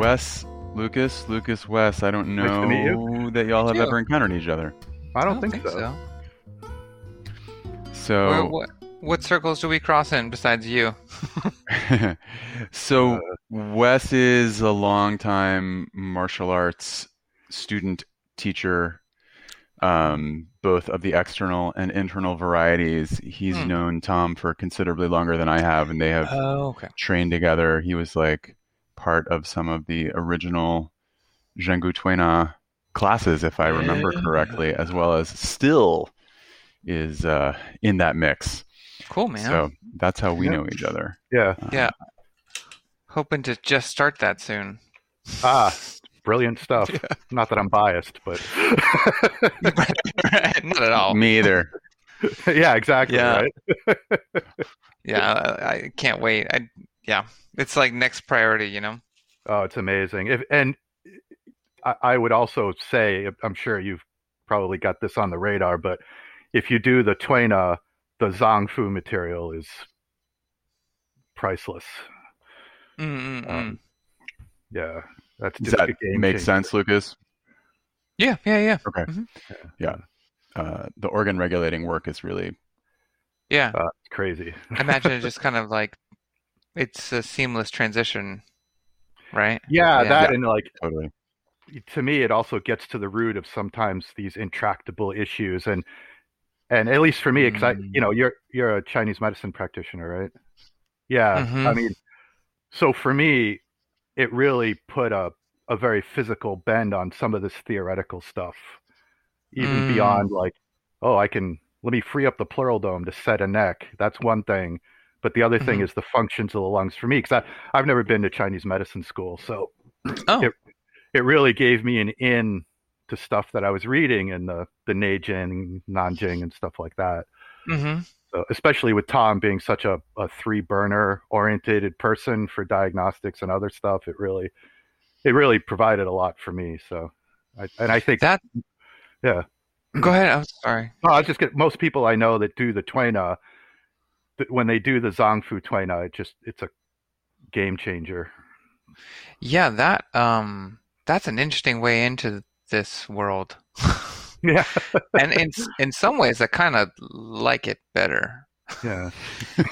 Wes, Lucas, Lucas, Wes. I don't Nice to know that y'all have ever encountered each other. I don't, think, so. so. So, what, what circles do we cross in besides you? so Uh, Wes is a longtime martial arts student teacher, um, both of the external and internal varieties. He's Hmm. known Tom for considerably longer than I have, and they have Oh, okay. trained together. He was like part of some of the original Zhengu Tuina classes, if I remember Yeah. correctly, as well as still is uh, in that mix. Cool, man. So that's how we Yeah. know each other. Yeah. Yeah. Hoping to just start that soon. Ah, brilliant stuff. Not that I'm biased, but Not at all. Me either. yeah, exactly. Yeah. Right. Yeah, I, I can't wait. I yeah, it's like next priority, you know. Oh, it's amazing. If and I, I would also say, I'm sure you've probably got this on the radar, but if you do the Tuina, the Zangfu material is priceless. Um, Yeah, that's Does that a game make sense, Lucas? yeah, yeah, yeah, Okay. Mhm. Yeah. Uh, the organ regulating work is really yeah. Uh, crazy. I imagine it just kind of like it's a seamless transition, right? Yeah, Yeah. that and like totally. to me it also gets to the root of sometimes these intractable issues and and at least for me because i Mm. you know you're you're a chinese medicine practitioner right yeah Mhm. i mean so for me it really put a a very physical bend on some of this theoretical stuff even Mm. beyond like oh i can let me free up the pleural dome to set a neck that's one thing but the other thing Mhm. is the functions of the lungs for me because i've never been to chinese medicine school so Oh, It- it really gave me an in to stuff that I was reading in the the Neijing, Nanjing, and stuff like that. hmm So, especially with Tom being such a, a three burner orientated person for diagnostics and other stuff, it really it really provided a lot for me. So, I, and I think that. Yeah. Go ahead. I'm sorry. oh, I just get most people I know that do the Tuina, that when they do the Zangfu Tuina, it just it's a game changer. Yeah, that um, that's an interesting way into this world, Yeah, and in in some ways, I kind of like it better. yeah,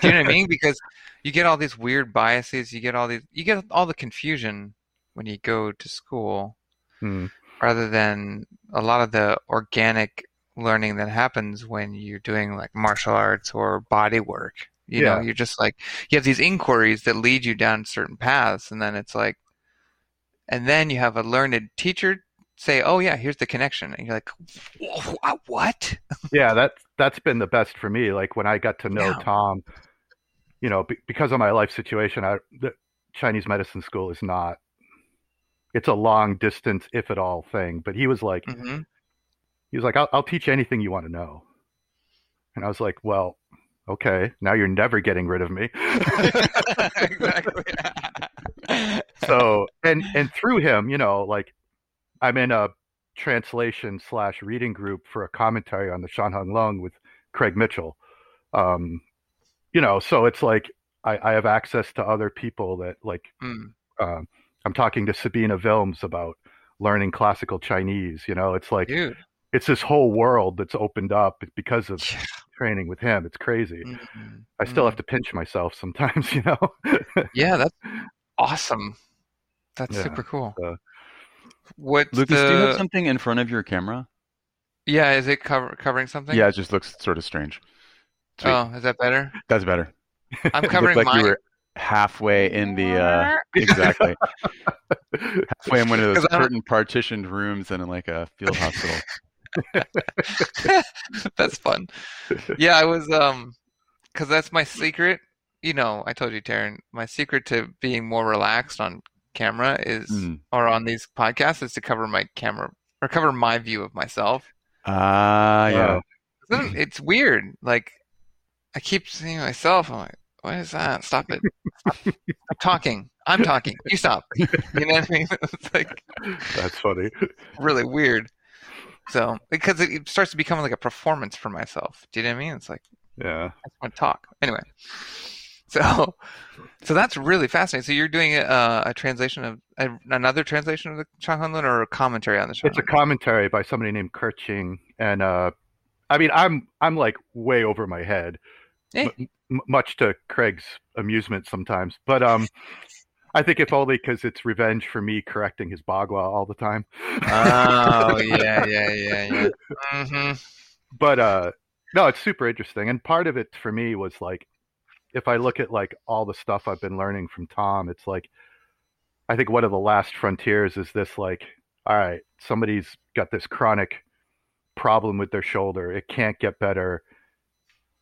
Do you know what I mean? Because you get all these weird biases, you get all these, you get all the confusion when you go to school, Hmm. rather than a lot of the organic learning that happens when you're doing like martial arts or body work. You know, you're just like you have these inquiries that lead you down certain paths, and then it's like, and then you have a learned teacher say, "Oh yeah, here's the connection," and you're like, "What?" yeah that that's been the best for me like when i got to know Yeah. tom you know be, because of my life situation i the chinese medicine school is not it's a long distance if at all thing but he was like hmm he was like i'll, I'll teach you anything you want to know and i was like well okay now you're never getting rid of me exactly. so and and through him you know like i'm in a translation slash reading group for a commentary on the shang han lun with craig mitchell um you know so it's like i i have access to other people that like Mm. um i'm talking to sabine wilms about learning classical chinese you know it's like Dude. It's this whole world that's opened up because of Yeah. training with him it's crazy Mhm. i still have to pinch myself sometimes you know Yeah, that's awesome. That's Yeah, super cool. so- What's Lucas, the? do you have something in front of your camera? Yeah, is it cover, covering something? Yeah, it just looks sort of strange. Sweet. Oh, is that better? That's better. I'm It covering looked like mine. you were halfway in the uh, exactly halfway in one of those I curtain partitioned rooms and in like a field hospital. that's fun. Yeah, I was um, because that's my secret. You know, I told you, Taryn, my secret to being more relaxed on camera is, Mm. or on these podcasts, is to cover my camera or cover my view of myself. Ah, yeah. Wow. Then It's weird. Like I keep seeing myself. I'm like, what is that? Stop it. Stop. I'm talking. I'm talking. You stop. You know what I mean? It's like that's funny really weird. So because it, starts to become like a performance for myself. Do you know what I mean? It's like yeah I want to talk. Anyway. So, so that's really fascinating. So you're doing a, a translation of a, another translation of the Shanghanlun or a commentary on the Shanghanlun? It's a commentary by somebody named Ke Qin, and uh, I mean, I'm I'm like way over my head, Eh. m- much to Craig's amusement sometimes. But um, I think if only because it's revenge for me correcting his Bagua all the time. Oh yeah, yeah, yeah, yeah. hmm but uh no it's super interesting and part of it for me was like if i look at like all the stuff i've been learning from tom it's like i think one of the last frontiers is this like all right somebody's got this chronic problem with their shoulder it can't get better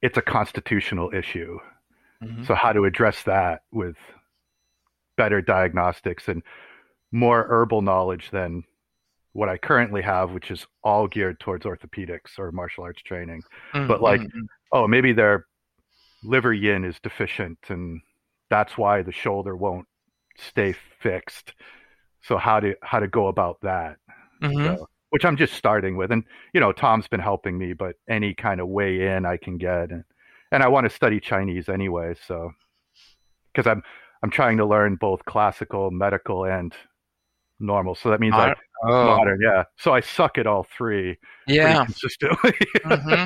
it's a constitutional issue Mm-hmm. so how to address that with better diagnostics and more herbal knowledge than what I currently have, which is all geared towards orthopedics or martial arts training. Mm, but, like, mm, mm. Oh, maybe their liver yin is deficient and that's why the shoulder won't stay fixed. So how to how to go about that? Mhm. So, which I'm just starting with. And you know, Tom's been helping me, but any kind of way in I can get and and I want to study Chinese anyway, so because I'm I'm trying to learn both classical, medical, and normal. So that means Mod- like oh, modern, yeah. So I suck at all three yeah. consistently. hmm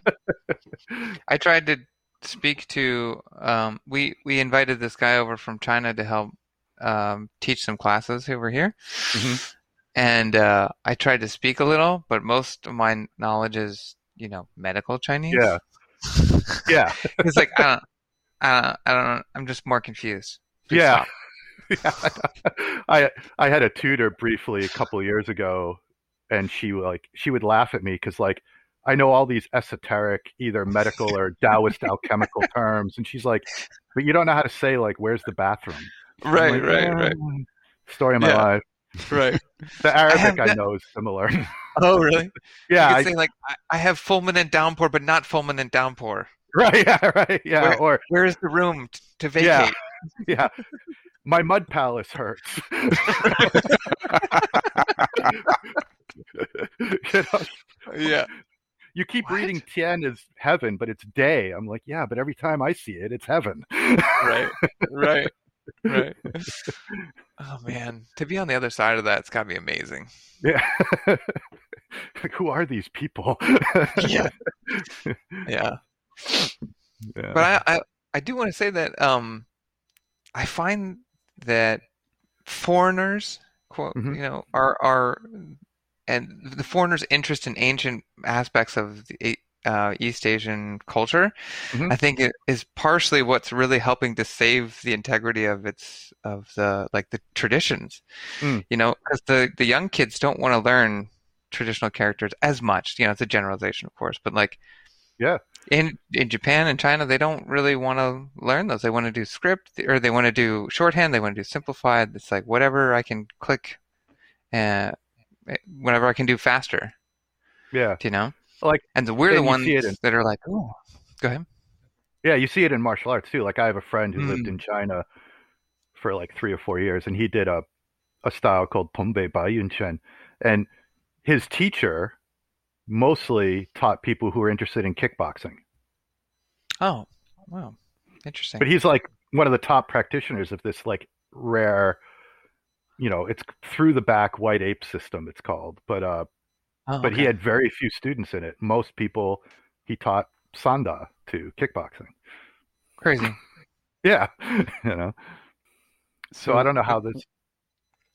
I tried to speak to. Um, we we invited this guy over from China to help um, teach some classes over here, Mhm. and uh, I tried to speak a little, but most of my knowledge is you know medical Chinese. Yeah. yeah. it's like I don't, I don't, I don't. I'm just more confused. Yeah. Yeah. I I had a tutor briefly a couple of years ago, and she like she would laugh at me because like I know all these esoteric either medical or Taoist alchemical terms, and she's like, "But you don't know how to say like where's the bathroom?" Right, like, right, right, "Mm, Story of my Yeah. life. right. The Arabic have I, know is similar. Oh, really? yeah, you I, say like I, I have fulminant downpour, but not fulminant downpour. right. Yeah, right. Yeah, Where- or Where is the room t- to vacate? yeah, my mud palace hurts. you know, Yeah. You keep What? reading Tien as heaven, but it's day. I'm like, yeah, but every time I see it, it's heaven. right, right, right. Oh man, to be on the other side of that, it's got to be amazing. yeah. like, who are these people? Yeah. Yeah, Yeah. but I, I, I do want to say that um, I find that foreigners, quote, Mhm. you know, are are, and the foreigners' interest in ancient aspects of the uh, East Asian culture, Mhm. I think it is partially what's really helping to save the integrity of its of the like the traditions. Mm. You know, because the the young kids don't want to learn traditional characters as much. You know, it's a generalization, of course, but like Yeah. in in Japan and China, they don't really want to learn those. They want to do script or they want to do shorthand. They want to do simplified. It's like whatever I can click, and whatever I can do faster. yeah. You know, Like, and so we're the ones in- that are like, oh, go ahead. Yeah, you see it in martial arts too. Like I have a friend who lived Mm. in China for like three or four years, and he did a a style called Pumbe Baiyun Chen, and his teacher mostly taught people who were interested in kickboxing. Oh, wow, interesting. But he's like one of the top practitioners of this like rare, you know, it's through the back white ape system. It's called, but uh, Oh, but he had very few students in it. Most people he taught sanda to kickboxing. crazy. Yeah, you know. So I don't know how this.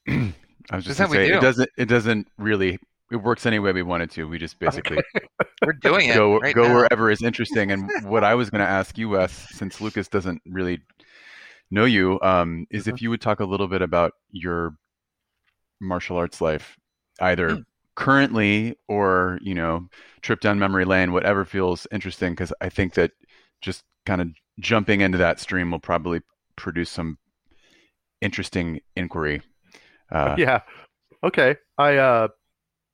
I was just how gonna say do. it doesn't. It doesn't really. It works any way we want it to. We just basically We're doing it go right go now. wherever is interesting. And what I was going to ask you, Wes, since Lucas doesn't really know you, um, is Mm-hmm. if you would talk a little bit about your martial arts life, either Hmm. currently or you know, trip down memory lane, whatever feels interesting. Because I think that just kind of jumping into that stream will probably produce some interesting inquiry. Uh, yeah. Okay. I uh,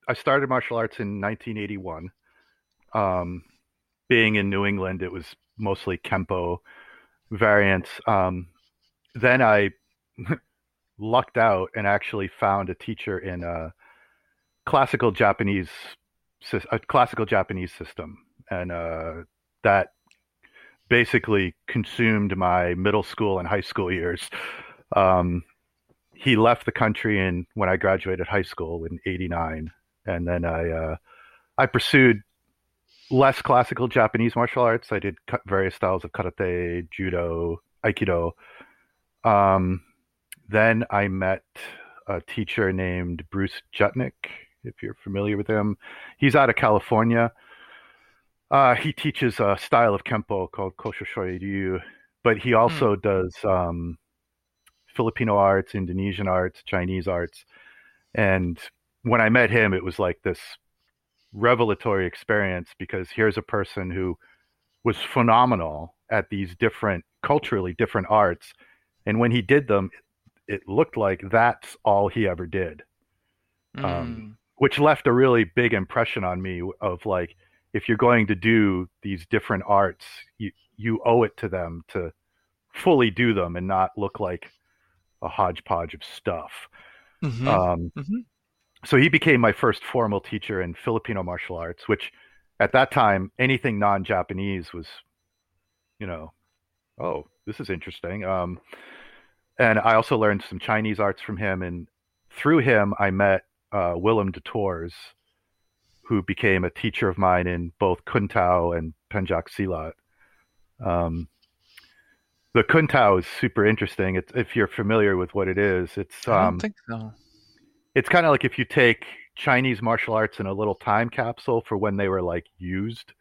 I started martial arts in 1981. Um, being in New England, it was mostly kempo variants. Um, then I lucked out and actually found a teacher in a classical Japanese a classical Japanese system, and uh, that basically consumed my middle school and high school years. Um, he left the country in when I graduated high school in '89, and then I uh, I pursued less classical Japanese martial arts. I did various styles of karate, judo, aikido. Um, then I met a teacher named Bruce Juchnik, if you're familiar with him. He's out of California. Uh, he teaches a style of Kempo called Kosho Ryu, but he also mm. does um, Filipino arts, Indonesian arts, Chinese arts. And when I met him, it was like this revelatory experience because here's a person who was phenomenal at these different culturally different arts and when he did them it looked like that's all he ever did um, mm. um, which left a really big impression on me of like if you're going to do these different arts you you owe it to them to fully do them and not look like a hodgepodge of stuff mm-hmm. Um, mm-hmm so he became my first formal teacher in Filipino martial arts, which at that time anything non-Japanese was, you know, oh, this is interesting. Um, and I also learned some Chinese arts from him, and through him I met uh, Willem de Thouars, who became a teacher of mine in both Kun-Tao and Pencak Silat. Um, the Kun-Tao is super interesting. It's, if you're familiar with what it is, it's um, I don't um, think so it's kind of like if you take Chinese martial arts in a little time capsule for when they were like used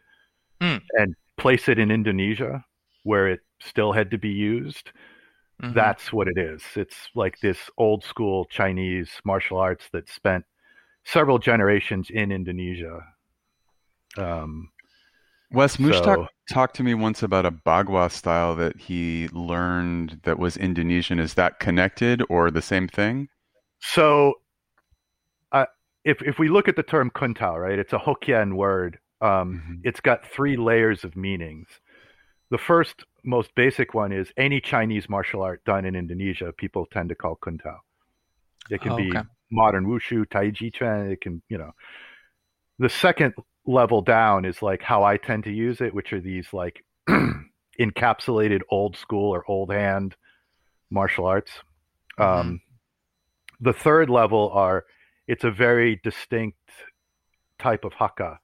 mm. and place it in Indonesia where it still had to be used. Mm-hmm. That's what it is. It's like this old school Chinese martial arts that spent several generations in Indonesia. Um, Wes Mush so, talked to me once about a Bagua style that he learned that was Indonesian. Is that connected or the same thing? So if if we look at the term Kun-Tao, right, it's a Hokkien word. Um, mm-hmm. It's got three layers of meanings. The first, most basic one is any Chinese martial art done in Indonesia, people tend to call Kun-Tao. It can oh, okay. be modern wushu, tai chi chuan. It can, you know. The second level down is like how I tend to use it, which are these like encapsulated old school or old hand martial arts. Mm-hmm. Um, the third level are it's a very distinct type of Hakka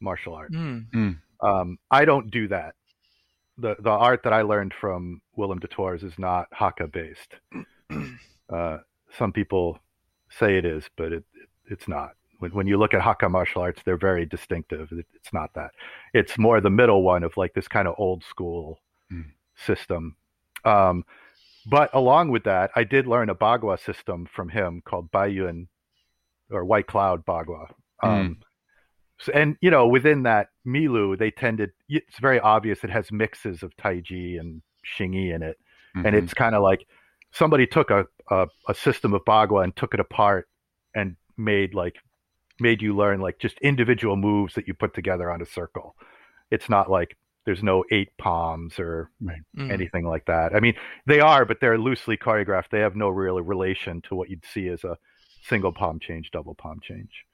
martial art. Mm. Mm. Um, I don't do that. The the art that I learned from Willem de Thouars is not Hakka based. uh, some people say it is, but it, it, it's not. When, when you look at Hakka martial arts, they're very distinctive. It, it's not that. It's more the middle one of like this kind of old school mm. system. Um, but along with that, I did learn a Bagua system from him called Baiyun or White Cloud Bagua. Hmm. Um, so, and you know, within that Milu, they tended. It's very obvious it has mixes of Taiji and Xingyi in it, mm-hmm. and it's kind of like somebody took a, a, a system of Bagua and took it apart and made like made you learn like just individual moves that you put together on a circle. It's not like there's no eight palms or right. mm. anything like that. I mean, they are, but they're loosely choreographed. They have no real relation to what you'd see as a single palm change, double palm change.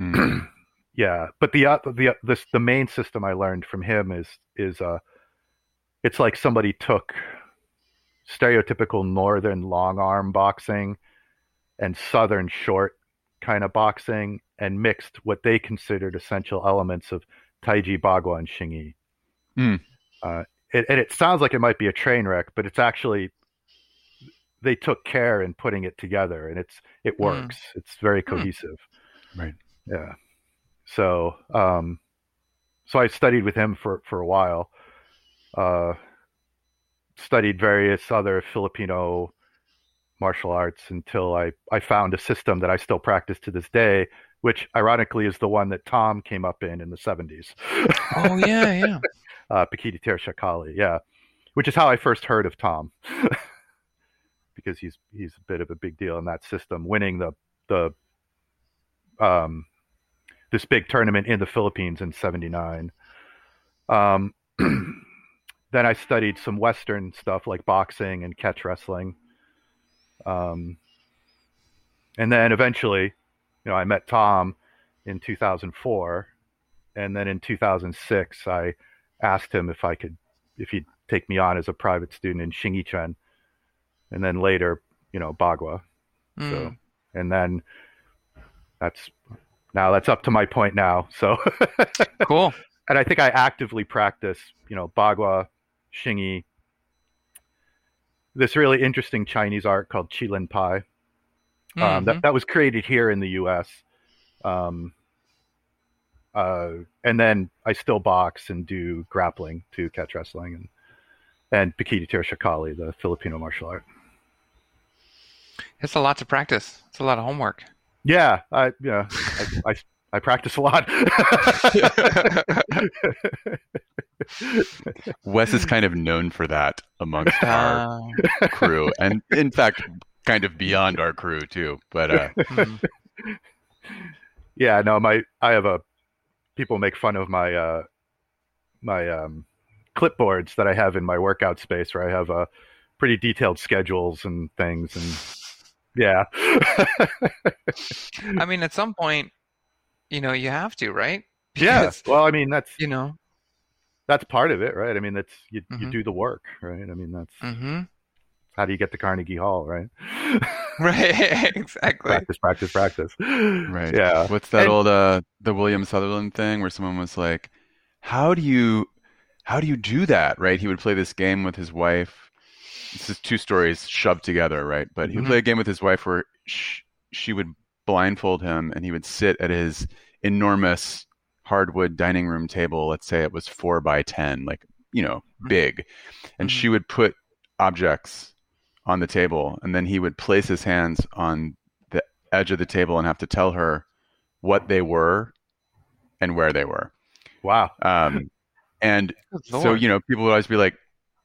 Mm. yeah, but the uh, the this the main system I learned from him is is uh, it's like somebody took stereotypical northern long arm boxing and southern short kind of boxing and mixed what they considered essential elements of Taiji, Bagua, and Xingyi. Mm. Uh, it, and it sounds like it might be a train wreck, but it's actually they took care in putting it together and it's it hmm. works mm. it's very hmm. cohesive mm. right yeah so um so i studied with him for for a while uh studied various other filipino martial arts until i i found a system that i still practice to this day which ironically is the one that tom came up in in the 70s oh yeah yeah uh Pekiti Tirsia Kali, yeah which is how i first heard of tom because he's he's a bit of a big deal in that system, winning the the um, this big tournament in the Philippines in '79. Um, then I studied some Western stuff like boxing and catch wrestling. Um, and then eventually, you know, I met Tom in 2004, and then in 2006, I asked him if I could if he'd take me on as a private student in Xingyiquan, and then later, you know, Bagua. Mm. So, and then that's now that's up to my point now. So, Cool. and I think I actively practice, you know, Bagua, Xingyi, this really interesting Chinese art called Qilin Pai. Um, Mhm. that, that was created here in the U.S. Um, uh, and then I still box and do grappling to catch wrestling and and Pekiti Tirsia Kali, the Filipino martial art. It's a lot to practice. It's a lot of homework. Yeah, I yeah, I, I, I practice a lot. Wes is kind of known for that amongst our Uh, crew, and in fact, kind of beyond our crew too. But uh, mm. yeah, no, my I have a people make fun of my uh my um clipboards that I have in my workout space where I have uh pretty detailed schedules and things and yeah. I mean, at some point, you know, you have to, right? yeah. Well, I mean that's you know. that's part of it, right? I mean that's you you Mhm. do the work, right? I mean that's mm-hmm. how do you get to Carnegie Hall, right? Right. exactly. practice, practice, practice. right, Yeah. What's that And- old uh, the William Sutherland thing where someone was like, "How do you, how do you do that?" Right? He would play this game with his wife. This is two stories shoved together, right? But he would Mhm. play a game with his wife where sh- she would blindfold him, and he would sit at his enormous hardwood dining room table. Let's say it was four by ten, like you know, Mhm. big, and Mhm. she would put objects on the table, and then he would place his hands on the edge of the table and have to tell her what they were and where they were. Wow. Um, and so you know, people would always be like,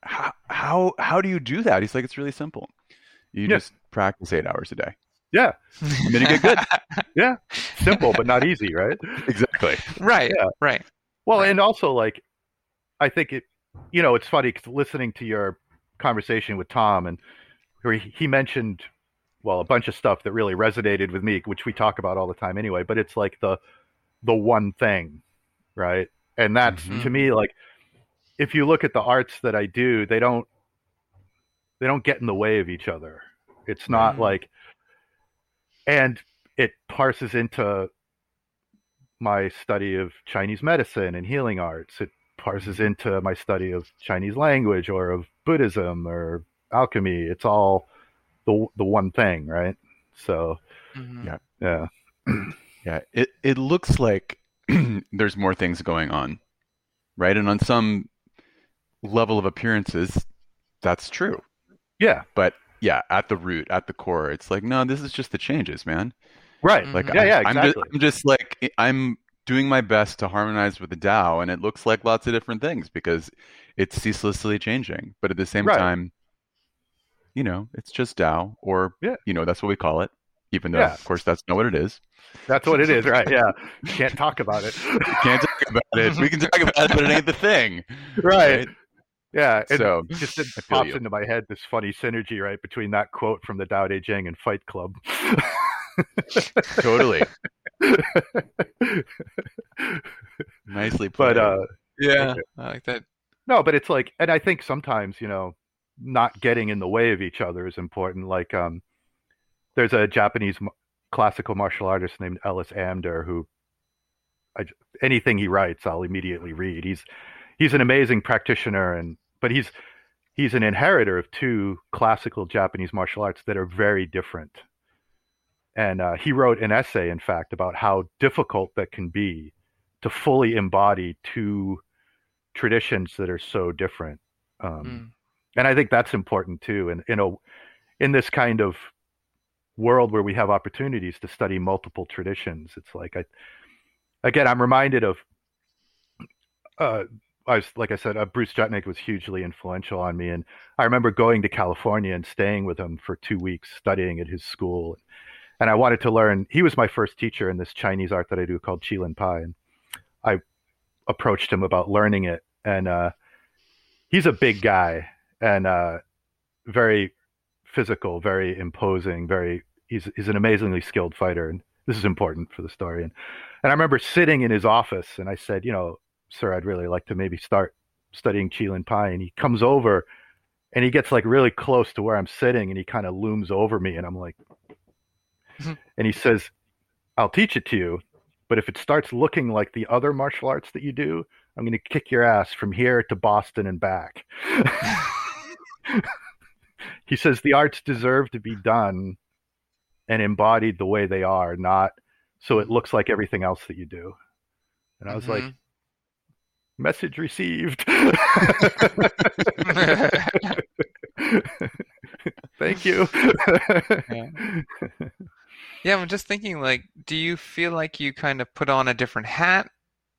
"How how how do you do that?" He's like, "It's really simple. You Yeah. just practice eight hours a day." Yeah. And then you get good. Yeah. Simple but not easy, right? exactly. right. Yeah. Right. Well, Right. and also like, I think it, you know, it's funny 'cause listening to your conversation with Tom and where he, he mentioned, well, a bunch of stuff that really resonated with me, which we talk about all the time anyway. But it's like the, the one thing, right? And that's Mhm. to me like, if you look at the arts that I do, they don't, they don't get in the way of each other. It's not Mhm. like, and it parses into my study of Chinese medicine and healing arts. It parses into my study of Chinese language or of Buddhism or alchemy. It's all the the one thing, right? So Mhm. Yeah. yeah, Yeah. It it looks like there's more things going on, right? And on some level of appearances, that's true. yeah, But yeah, at the root, at the core, it's like, no, this is just the changes, man. right. Like, Mhm. Yeah, I'm, yeah, I'm just, exactly. I'm just like, I'm doing my best to harmonize with the DAO, and it looks like lots of different things because it's ceaselessly changing. But at the same Right. time, you know, it's just DAO, or Yeah. you know, that's what we call it. Even though, Yeah. of course, that's not what it is. That's what it is, right? Yeah, can't talk about it. Can't talk about it. We can talk about it, but it ain't the thing. right. Yeah. And So just it pops you. into my head this funny synergy, right, between that quote from the Tao Te Ching and Fight Club. totally nicely played. but uh Yeah. I like that. No, but it's like, and I think sometimes, you know, not getting in the way of each other is important. Like, um, there's a Japanese m- classical martial artist named Ellis Amdur who, I, j- anything he writes, I'll immediately read. He's he's an amazing practitioner, and but he's he's an inheritor of two classical Japanese martial arts that are very different. And uh, he wrote an essay, in fact, about how difficult that can be to fully embody two traditions that are so different. Um, Mm. and I think that's important too. And you know, in this kind of world where we have opportunities to study multiple traditions, it's like I, again, I'm reminded of. Uh, I was like I said, uh, Bruce Juchnik was hugely influential on me, and I remember going to California and staying with him for two weeks, studying at his school, and I wanted to learn. He was my first teacher in this Chinese art that I do called Qilin Pai, and I approached him about learning it, and uh, he's a big guy and uh, very physical, very imposing, very. He's he's an amazingly skilled fighter, and this is important for the story. And and I remember sitting in his office, and I said, you know, sir, I'd really like to maybe start studying Qilin Pai, and he comes over and he gets like really close to where I'm sitting and he kind of looms over me and I'm like Mhm. and he says, I'll teach it to you, but if it starts looking like the other martial arts that you do, I'm gonna kick your ass from here to Boston and back. he says the arts deserve to be done and embodied the way they are, not so it looks like everything else that you do. And I was like, Mhm. Message received. Thank you. Yeah, I'm just thinking, like, do you feel like you kind of put on a different hat?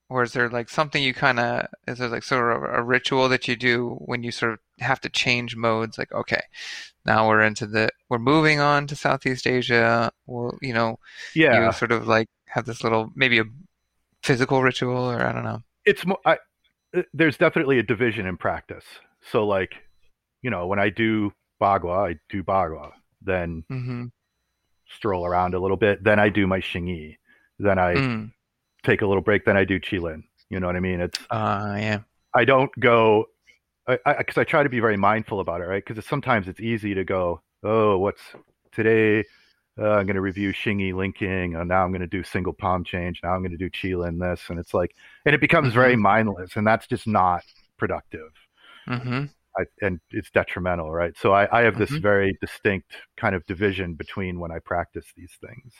Or is there like something you kind of, is there like sort of a ritual that you do when you sort of have to change modes? Like, okay, now we're into the, we're moving on to Southeast Asia. Well, you know, yeah, you sort of like have this little, maybe a physical ritual or I don't know. It's more. I, uh, there's definitely a division in practice. So like, you know, when I do bagua, I do bagua. Then Mm-hmm. stroll around a little bit. Then I do my xingyi. Then I Mm. take a little break. Then I do qilin. You know what I mean? It's Uh, yeah. I don't go I because I, try to be very mindful about it, right? Because sometimes it's easy to go, oh, what's today? Uh, I'm going to review Xingyi linking. And now I'm going to do single palm change. Now I'm going to do Qilin this, and it's like, and it becomes very mindless, and that's just not productive. Mm-hmm. I, and it's detrimental, right? So I, I have this Mhm. very distinct kind of division between when I practice these things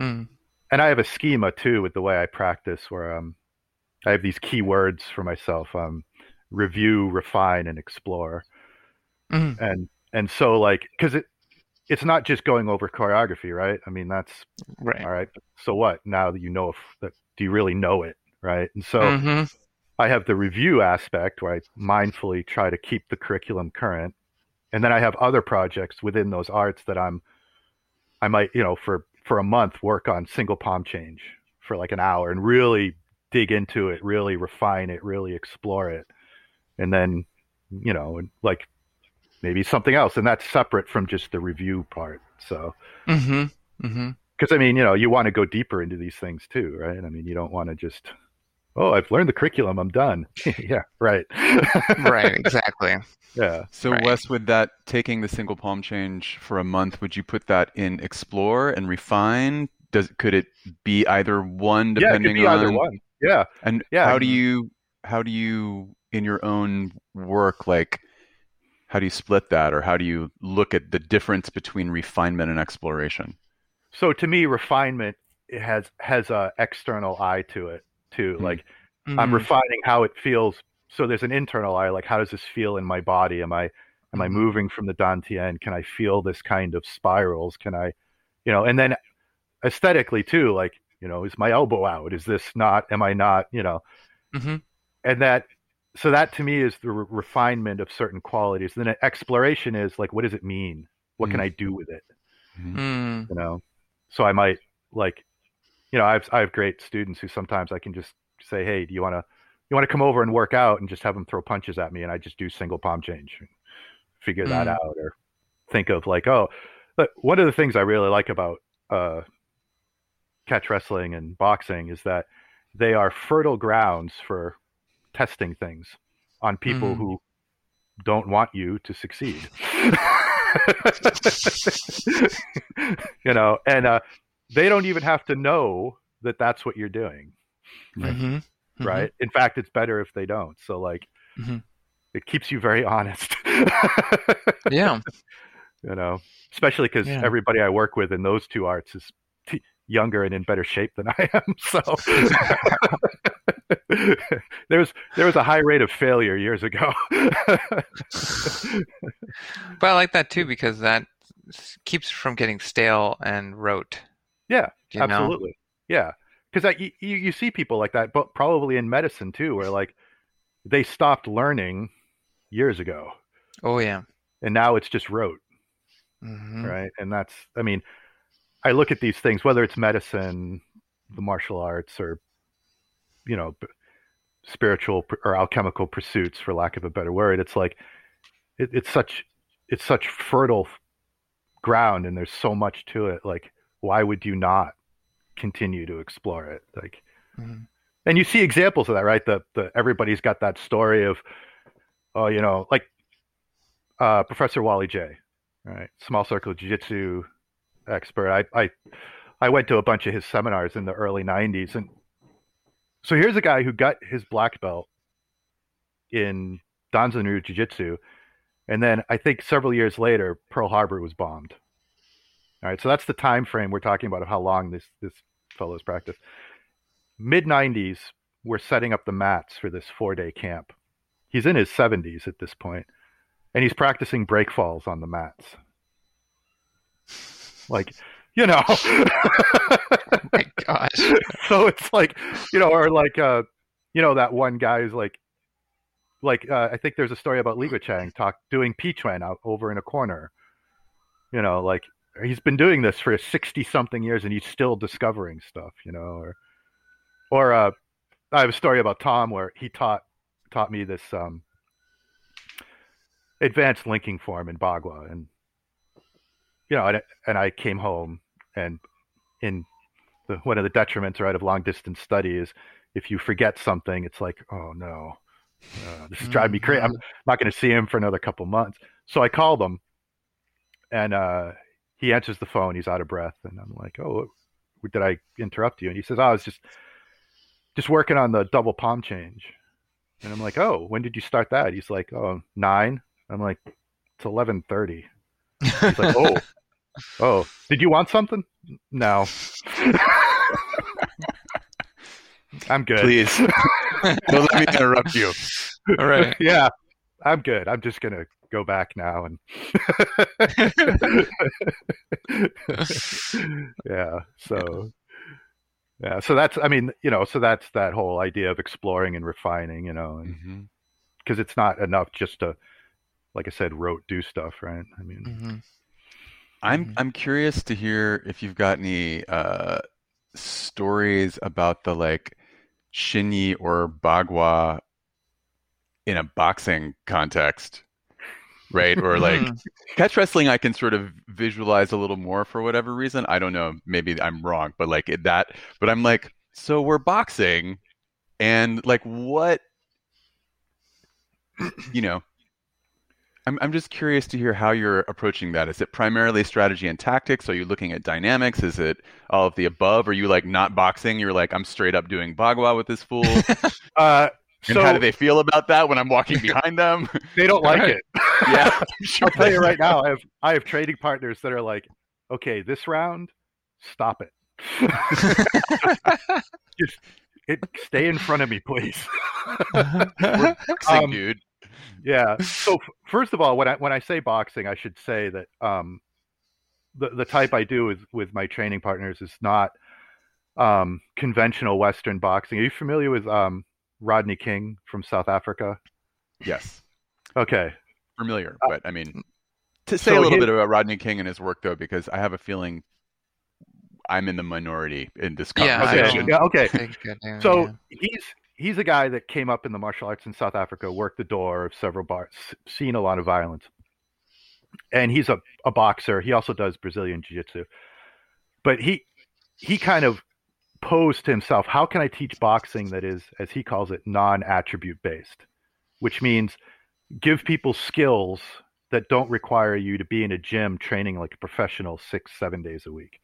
Mm. and I have a schema too with the way I practice where um I have these key words for myself um review refine and explore Mm. and and so like because it it's not just going over choreography right I mean that's Right. all right so what now that you know if that do you really know it right and so Mm-hmm. I have the review aspect where I mindfully try to keep the curriculum current. And then I have other projects within those arts that I'm I might, you know, for for a month work on single palm change for like an hour and really dig into it, really refine it, really explore it. And then, you know, and like maybe something else and that's separate from just the review part. So, Mm-hmm. Mm-hmm. cuz I mean, you know, you want to go deeper into these things too, right? I mean, you don't want to just Oh, I've learned the curriculum. I'm done. yeah, right. Right. Exactly. Yeah. So Right. Wes, with that taking the single palm change for a month, would you put that in explore and refine? Does could it be either one yeah, it depending could be either on one. Yeah. and Yeah, how I do you how do you in your own work like how do you split that or how do you look at the difference between refinement and exploration? So to me, refinement it has has a external eye to it too. Hmm. Like I'm Mhm. refining how it feels. So there's an internal eye, like how does this feel in my body? Am I am I Mhm. moving from the dantian? Can I feel this kind of spirals? Can I, you know? And then aesthetically too, like you know, is my elbow out? Is this not? Am I not? You know? Mhm. And that. So that to me is the re- refinement of certain qualities. Then exploration is like, what does it mean? What can Mhm. I do with it? Mm. you know so i might like you know i have i have great students who sometimes i can just say hey do you want to you want to come over and work out and just have them throw punches at me and i just do single palm change figure that Mm. out or think of like oh but one of the things i really like about uh catch wrestling and boxing is that they are fertile grounds for testing things on people Mhm. who don't want you to succeed you know and uh they don't even have to know that that's what you're doing Right. Mhm. Mhm. right in fact it's better if they don't so like Mhm. it keeps you very honest Yeah. you know especially because Yeah. everybody i work with in those two arts is t- younger and in better shape than i am so there was there was a high rate of failure years ago But I like that too because that keeps from getting stale and rote. Yeah, you know? absolutely yeah because you, you you see people like that but probably in medicine too where like they stopped learning years ago Oh yeah. and now it's just rote hmm right and that's i mean i look at these things whether it's medicine the martial arts or you know spiritual or alchemical pursuits for lack of a better word it's like it, it's such it's such fertile ground and there's so much to it like why would you not continue to explore it like Mhm. and you see examples of that, right? The the everybody's got that story of, oh, you know, like uh, Professor Wally Jay, right? Small circle jiu-jitsu expert. I I I went to a bunch of his seminars in the early '90s, and so here's a guy who got his black belt in Danzanryu Jiu-Jitsu, and then I think several years later, Pearl Harbor was bombed. All right, so that's the time frame we're talking about of how long this this fellow's practice. Mid '90s, we're setting up the mats for this four-day camp. He's in his 70s at this point, and he's practicing break falls on the mats. Like, you know. oh my gosh. so it's like, you know, or like, uh, you know, that one guy who's like, like uh, I think there's a story about Li Guichang talk doing Pichuan out over in a corner. You know, like he's been doing this for 60 something years and he's still discovering stuff, you know, or or uh, I have a story about Tom where he taught taught me this um, advanced linking form in Bagua and you know, and, and I came home and in the, one of the detriments right of long distance study is if you forget something, it's like, oh no, uh, this is driving me crazy. I'm not going to see him for another couple months. So I called him, and uh, he answers the phone. He's out of breath, and I'm like, "Oh, did I interrupt you?" And he says, oh, "I was just just working on the double palm change." And I'm like, "Oh, when did you start that?" He's like, oh, nine. I'm like, "It's 11:30." He's like, "Oh, oh, did you want something?" No. I'm good. Please, don't let me interrupt you. All right. yeah, I'm good. I'm just gonna go back now and yeah. So yeah. So that's. I mean, you know. So that's that whole idea of exploring and refining. You know, Mhm. because it's not enough just to, like I said, rote do stuff, right? I mean, hmm I'm Mhm. I'm curious to hear if you've got any uh, stories about the like Xingyi or Bagua in a boxing context, right? Or like catch wrestling, I can sort of visualize a little more for whatever reason. I don't know, maybe I'm wrong, but like that. But I'm like, so we're boxing, and like what, you know. I'm I'm just curious to hear how you're approaching that. Is it primarily strategy and tactics? Are you looking at dynamics? Is it all of the above? Are you like not boxing? You're like, I'm straight up doing bagua with this fool. And uh, so how do they feel about that when I'm walking behind them? they don't like it. yeah, sure I'll tell you right now, I have I have trading partners that are like, okay, this round, stop it. Just it, stay in front of me, please. Um, dude. Yeah. So f- first of all, when I when I say boxing, I should say that um, the the type I do with with my training partners is not um, conventional Western boxing. Are you familiar with um, Rodney King from South Africa? Yes, Okay. familiar, but I mean, to say Uh, so a little his- bit about Rodney King and his work, though, because I have a feeling I'm in the minority in this Yeah, conversation. Okay. Yeah. Okay. Big good news, So yeah. he's he's a guy that came up in the martial arts in South Africa, worked the door of several bars, seen a lot of violence, and he's a, a boxer. He also does Brazilian jiu-jitsu, but he he kind of posed to himself, how can I teach boxing that is, as he calls it, non-attribute based, which means give people skills that don't require you to be in a gym training like a professional six seven days a week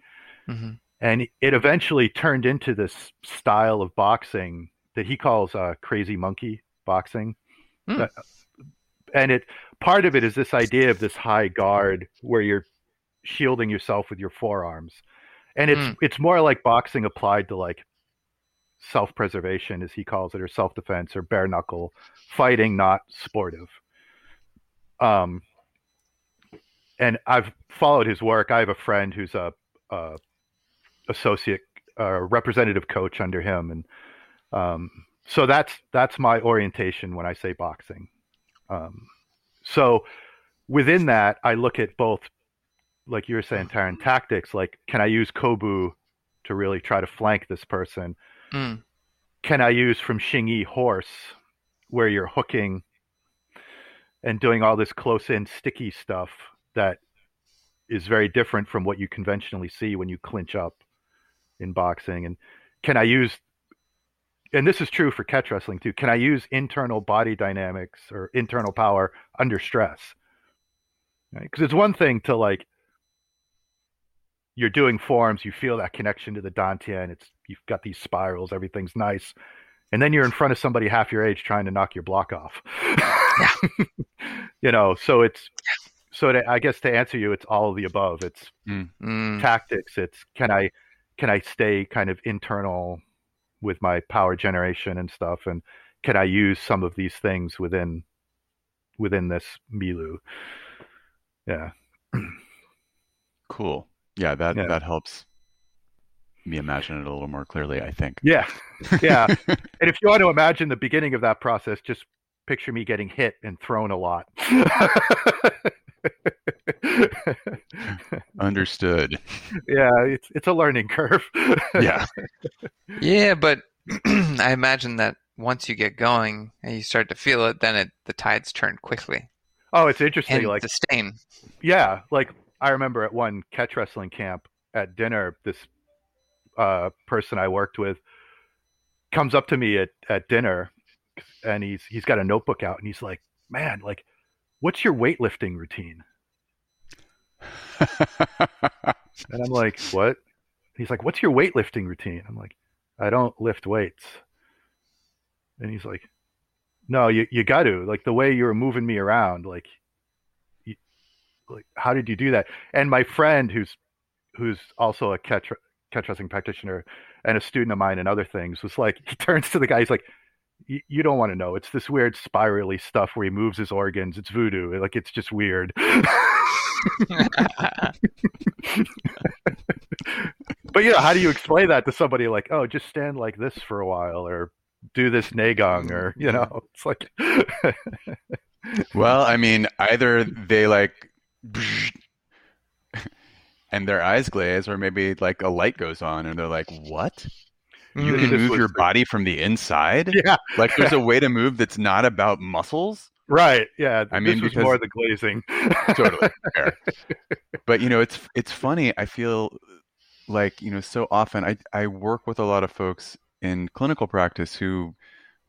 Mhm. and it eventually turned into this style of boxing that he calls uh, crazy monkey boxing. That- and it part of it is this idea of this high guard where you're shielding yourself with your forearms and it's Hmm. it's more like boxing applied to like self-preservation as he calls it or self-defense or bare knuckle fighting not sportive um and i've followed his work i have a friend who's a, a associate uh, representative coach under him and um, so that's that's my orientation when i say boxing. Um, so within that i look at both like you were saying Taryn, tactics like can i use kobu to really try to flank this person? Mm. can i use from xingyi horse where you're hooking and doing all this close in sticky stuff that is very different from what you conventionally see when you clinch up in boxing? And can i use and this is true for catch wrestling too. Can I use internal body dynamics or internal power under stress? Because right? it's one thing to like you're doing forms, you feel that connection to the Dantian. It's you've got these spirals, everything's nice, and then you're in front of somebody half your age trying to knock your block off. you know, so it's so to, I guess to answer you, it's all of the above. It's mm. tactics. It's can I can I stay kind of internal with my power generation and stuff, and can I use some of these things within within this Milu? Yeah. cool. Yeah, that yeah. that helps me imagine it a little more clearly. I think. Yeah, yeah. and if you want to imagine the beginning of that process, just picture me getting hit and thrown a lot. Understood. Yeah, it's it's a learning curve. yeah. Yeah, but I imagine that once you get going and you start to feel it, then it the tides turn quickly. Oh, it's interesting. And like sustain. Yeah, like I remember at one catch wrestling camp at dinner, this uh, person I worked with comes up to me at, at dinner and he's he's got a notebook out and he's like, Man, like, what's your weightlifting routine? and I'm like, What? He's like, What's your weightlifting routine? I'm like, I don't lift weights. And he's like, No, you you got to. Like the way you were moving me around, like like how did you do that and my friend who's who's also a catch catch wrestling practitioner and a student of mine and other things was like he turns to the guy he's like you don't want to know. It's this weird spirally stuff where he moves his organs. It's voodoo. Like it's just weird. But you know how do you explain that to somebody like oh just stand like this for a while or do this neigong or you know? Mm-hmm. It's like well i mean either they like and their eyes glaze, or maybe like a light goes on and they're like, "What? You mm-hmm. can move your body from the inside? Yeah, like there's a way to move that's not about muscles." Right. Yeah. I mean, this because, more the glazing. totally. Fair. But you know, it's it's funny. I feel like you know, so often I I work with a lot of folks in clinical practice who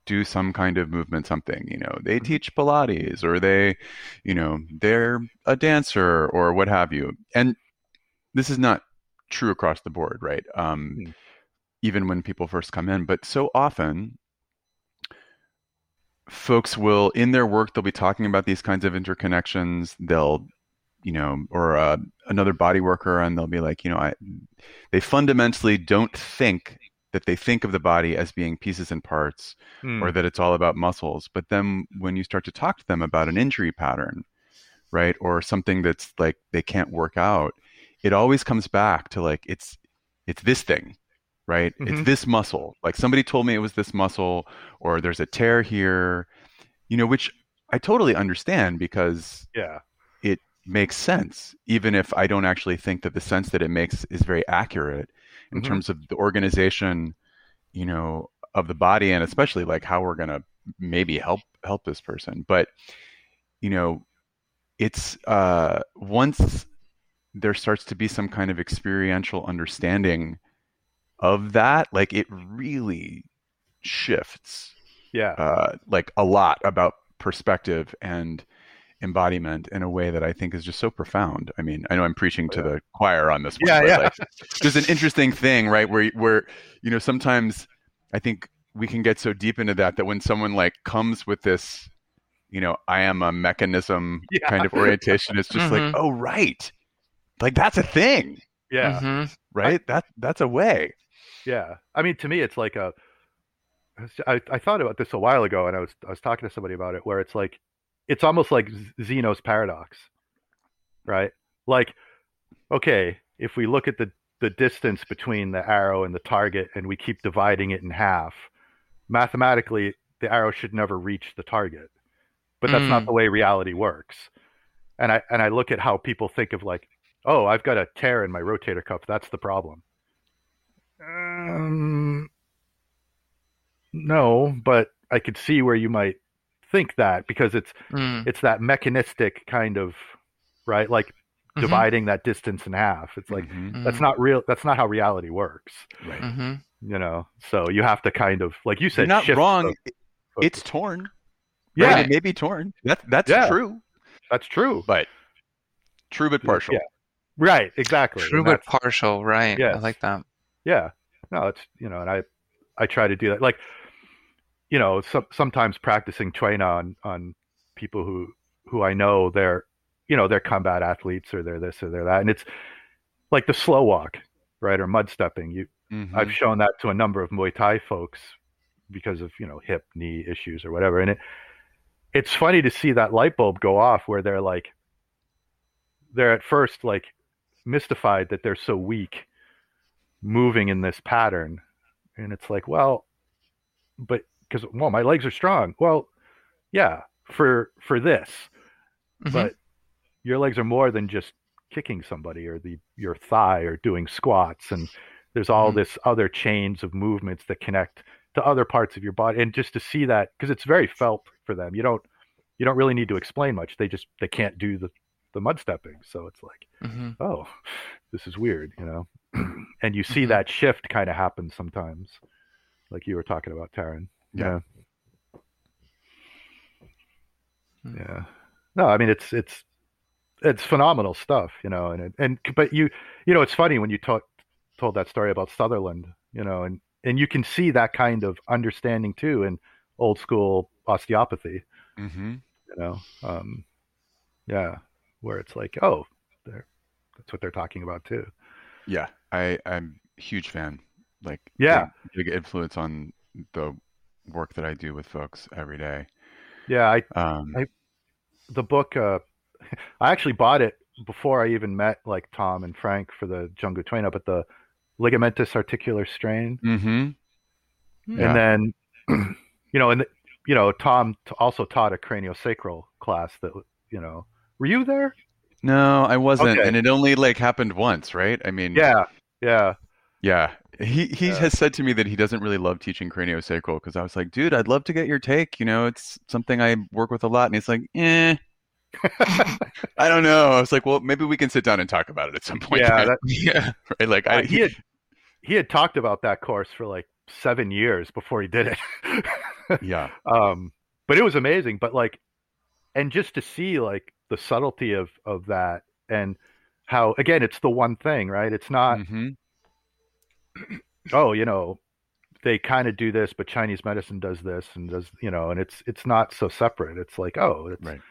do some kind of movement something you know they mm-hmm. teach pilates or they you know they're a dancer or what have you and this is not true across the board right um, mm. Even when people first come in but so often folks will in their work they'll be talking about these kinds of interconnections. They'll you know or uh, another body worker and they'll be like you know I, they fundamentally don't think that they think of the body as being pieces and parts mm. or that it's all about muscles. But then when you start to talk to them about an injury pattern right or something that's like they can't work out it always comes back to like it's it's this thing right mm-hmm. it's this muscle like somebody told me it was this muscle or there's a tear here you know which i totally understand because yeah it makes sense even if i don't actually think that the sense that it makes is very accurate in mm-hmm. terms of the organization, you know, of the body and especially like how we're going to maybe help help this person. But you know, it's uh once there starts to be some kind of experiential understanding of that, like it really shifts. Yeah. Uh, like a lot about perspective and embodiment in a way that I think is just so profound. I mean, I know I'm preaching to the choir on this one. Yeah, yeah. Like, there's an interesting thing, right? Where where you know sometimes I think we can get so deep into that that when someone like comes with this, you know, I am a mechanism yeah. kind of orientation, it's just mm-hmm. like, oh right, like that's a thing. Yeah. Mm-hmm. Right. I, that that's a way. Yeah. I mean, to me, it's like a. I, I thought about this a while ago, and I was I was talking to somebody about it, where it's like it's almost like Zeno's paradox, right? Like, okay, if we look at the the distance between the arrow and the target and we keep dividing it in half, mathematically the arrow should never reach the target. But that's mm. not the way reality works. And I and I look at how people think of like, oh, I've got a tear in my rotator cuff. That's the problem. Um, no, but I could see where you might think that because it's mm. it's that mechanistic kind of right like dividing that distance in half. It's like Mhm. that's not real. That's not how reality works. right. hmm You know, so you have to kind of like you said. You're not shift wrong. the It's torn. yeah, Right? It may be torn. That that's Yeah. true. that's true. But true but partial. Yeah. Right, exactly. True And but partial, right? I like that. yeah no it's you know and i i try to do that. Like you know some, sometimes practicing train on on people who who i know they're you know they're combat athletes or they're this or they're that. And it's like the slow walk right or mud stepping. You Mhm. i've shown that to a number of muay thai folks because of you know hip knee issues or whatever. And it it's funny to see that light bulb go off where they're like they're at first like mystified that they're so weak moving in this pattern. And it's like well but because well my legs are strong. Well yeah for for this. Mhm. but your legs are more than just kicking somebody or the your thigh or doing squats. And there's all Mhm. this other chains of movements that connect to other parts of your body. And just to see that because it's very felt for them. You don't you don't really need to explain much. They just they can't do the the mud stepping so it's like hmm oh this is weird you know and you see Mhm. that shift kind of happen sometimes like you were talking about Taryn. Yeah. yeah Hmm. yeah no i mean it's it's it's phenomenal stuff you know and it- and but you you know it's funny when you told told that story about sutherland you know and and you can see that kind of understanding too in old school osteopathy Mhm. you know um yeah where it's like oh they're that's what they're talking about too Yeah, I I'm huge fan. Like Yeah. big, big influence on the work that I do with folks every day. yeah i Um, I- the book uh i actually bought it before i even met like tom and frank for the Zhengu Tuina but the ligamentous articular strain mhm. Yeah. and then you know and you know tom t- also taught a craniosacral class that you know were you there No, I wasn't, Okay. and it only like happened once, right? I mean, yeah yeah yeah. He he Yeah. has said to me that he doesn't really love teaching craniosacral because I was like, dude, I'd love to get your take. You know, it's something I work with a lot, and he's like, eh. I don't know. I was like, well, maybe we can sit down and talk about it at some point. yeah that, Yeah. right? Like, I, uh, he had he had talked about that course for like seven years before he did it yeah, um but it was amazing but like and just to see like the subtlety of of that and how again it's the one thing right it's not hmm oh you know they kind of do this but chinese medicine does this and does you know and it's it's not so separate it's like oh it's right.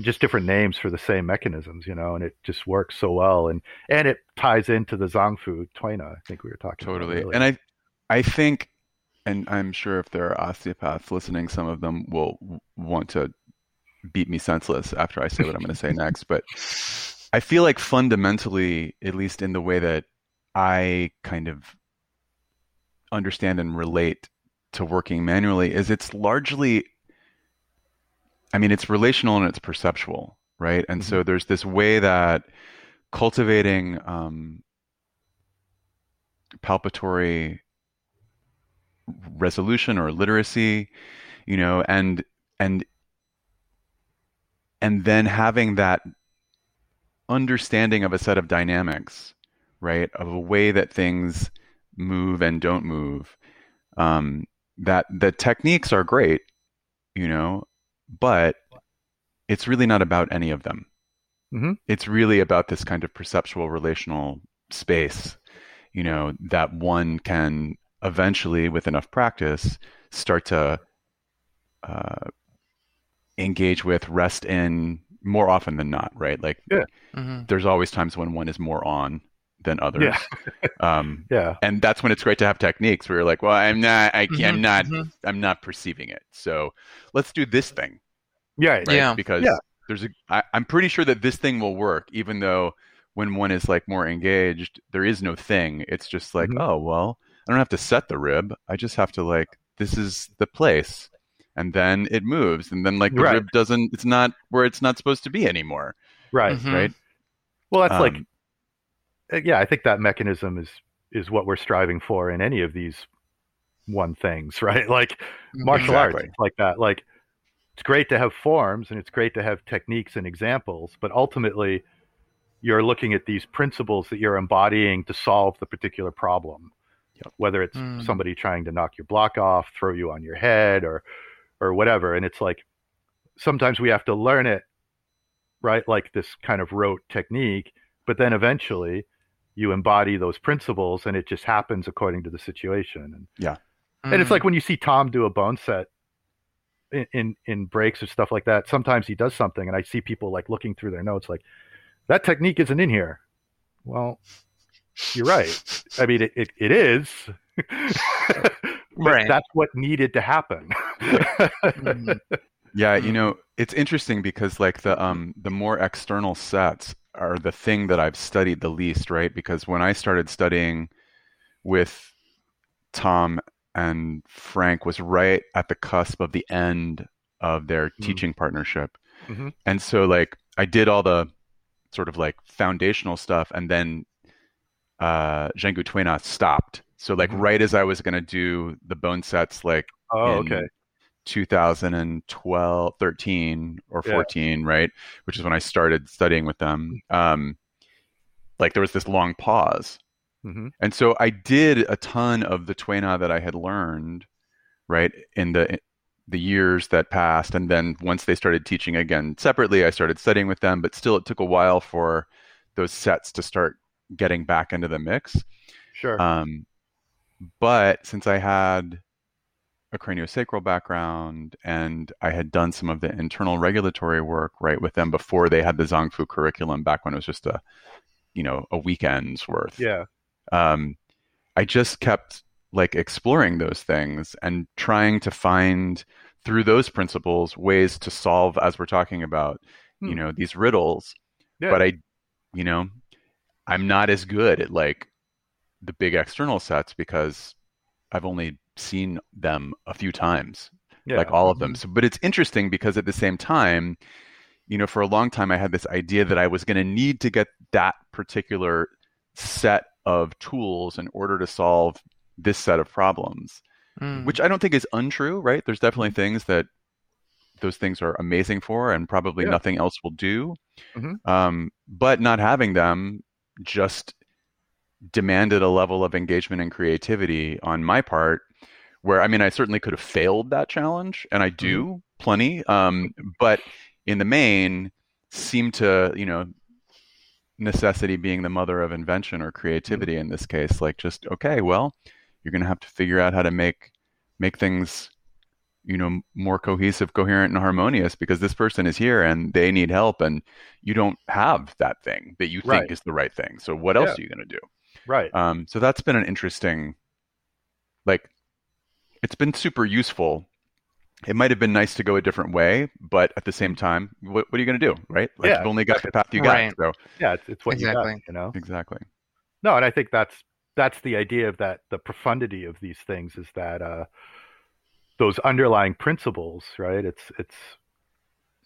just different names for the same mechanisms you know and it just works so well and and it ties into the Zangfu tuina i think we were talking Totally. And I I think and I'm sure if there are osteopaths listening, some of them will want to beat me senseless after I say what I'm going to say next, but I feel like fundamentally, at least in the way that I kind of understand and relate to working manually, is it's largely I mean, it's relational and it's perceptual, right? And so there's this way that cultivating um, palpatory resolution or literacy, you know, and and and then having that understanding of a set of dynamics, right, of a way that things move and don't move. Um, that the techniques are great, you know, but it's really not about any of them. Mhm. It's really about this kind of perceptual relational space, you know, that one can eventually, with enough practice, start to uh, engage with, rest in more often than not, right? Like hmm there's always times when one is more on than others. Yeah. um, yeah and that's when it's great to have techniques where you're like, well, I'm not, I, can't, I'm Mhm, not, mhm. I'm not perceiving it. So let's do this thing, yeah right? Yeah. Because Yeah. there's a, I, I'm pretty sure that this thing will work, even though when one is like more engaged, there is no thing. It's just like, Mhm. oh well, I don't have to set the rib. I just have to like, this is the place, and then it moves, and then like the Right. rib doesn't, it's not where it's not supposed to be anymore, right Mhm. right? well that's like Um, uh, yeah i think that mechanism is is what we're striving for in any of these one things right like martial arts Exactly. it's like that like it's great to have forms and it's great to have techniques and examples but ultimately you're looking at these principles that you're embodying to solve the particular problem. Yep. Whether it's Mm. somebody trying to knock your block off, throw you on your head, or or whatever, and it's like sometimes we have to learn it, right? Like this kind of rote technique, but then eventually you embody those principles, and it just happens according to the situation. And yeah. and it's Mm. like when you see Tom do a bone set in, in in breaks or stuff like that. Sometimes he does something, and I see people like looking through their notes, like that technique isn't in here. Well, you're right. I mean, it it, it is, but Right. that's what needed to happen. Mm. Yeah, you Mm. know, it's interesting because like the um the more external sets are the thing that I've studied the least, right? Because when I started studying with Tom and Frank was right at the cusp of the end of their Mm. teaching partnership. Mhm. And so like I did all the sort of like foundational stuff and then uh Zhengu Tuina stopped. So like Mhm. right as I was going to do the bone sets like oh, okay. 2012 13 or Yeah. 14 right which is when i started studying with them um like there was this long pause hmm and so i did a ton of the Tuina that i had learned right in the the years that passed and then once they started teaching again separately i started studying with them but still it took a while for those sets to start getting back into the mix Sure. um, but since I had a craniosacral background and I had done some of the internal regulatory work right with them before they had the Zangfu curriculum back when it was just a, you know, a weekend's worth. yeah. Um, I just kept like exploring those things and trying to find through those principles ways to solve, as we're talking about, you Hmm. know, these riddles. Yeah. But I, you know, I'm not as good at like the big external sets because I've only seen them a few times, yeah. like all of them. So, but it's interesting because at the same time, you know, for a long time I had this idea that I was going to need to get that particular set of tools in order to solve this set of problems, Mm. which I don't think is untrue, right? There's definitely things that those things are amazing for and probably Yeah. nothing else will do. Mhm. Um, but not having them just demanded a level of engagement and creativity on my part where I mean I certainly could have failed that challenge and I do plenty um, but in the main seem to you know necessity being the mother of invention or creativity in this case like just okay well you're going to have to figure out how to make make things you know more cohesive coherent and harmonious because this person is here and they need help and you don't have that thing that you think is the right thing. So what else Yeah. are you going to do Right. um, so that's been an interesting, like, it's been super useful. It might have been nice to go a different way, but at the same time, what, what are you going to do, right? Like, Yeah, you've only got the path you got. Right. So Yeah. It's, it's what you got. You know. exactly. No, and I think that's that's the idea of that the profundity of these things is that uh those underlying principles, right? It's it's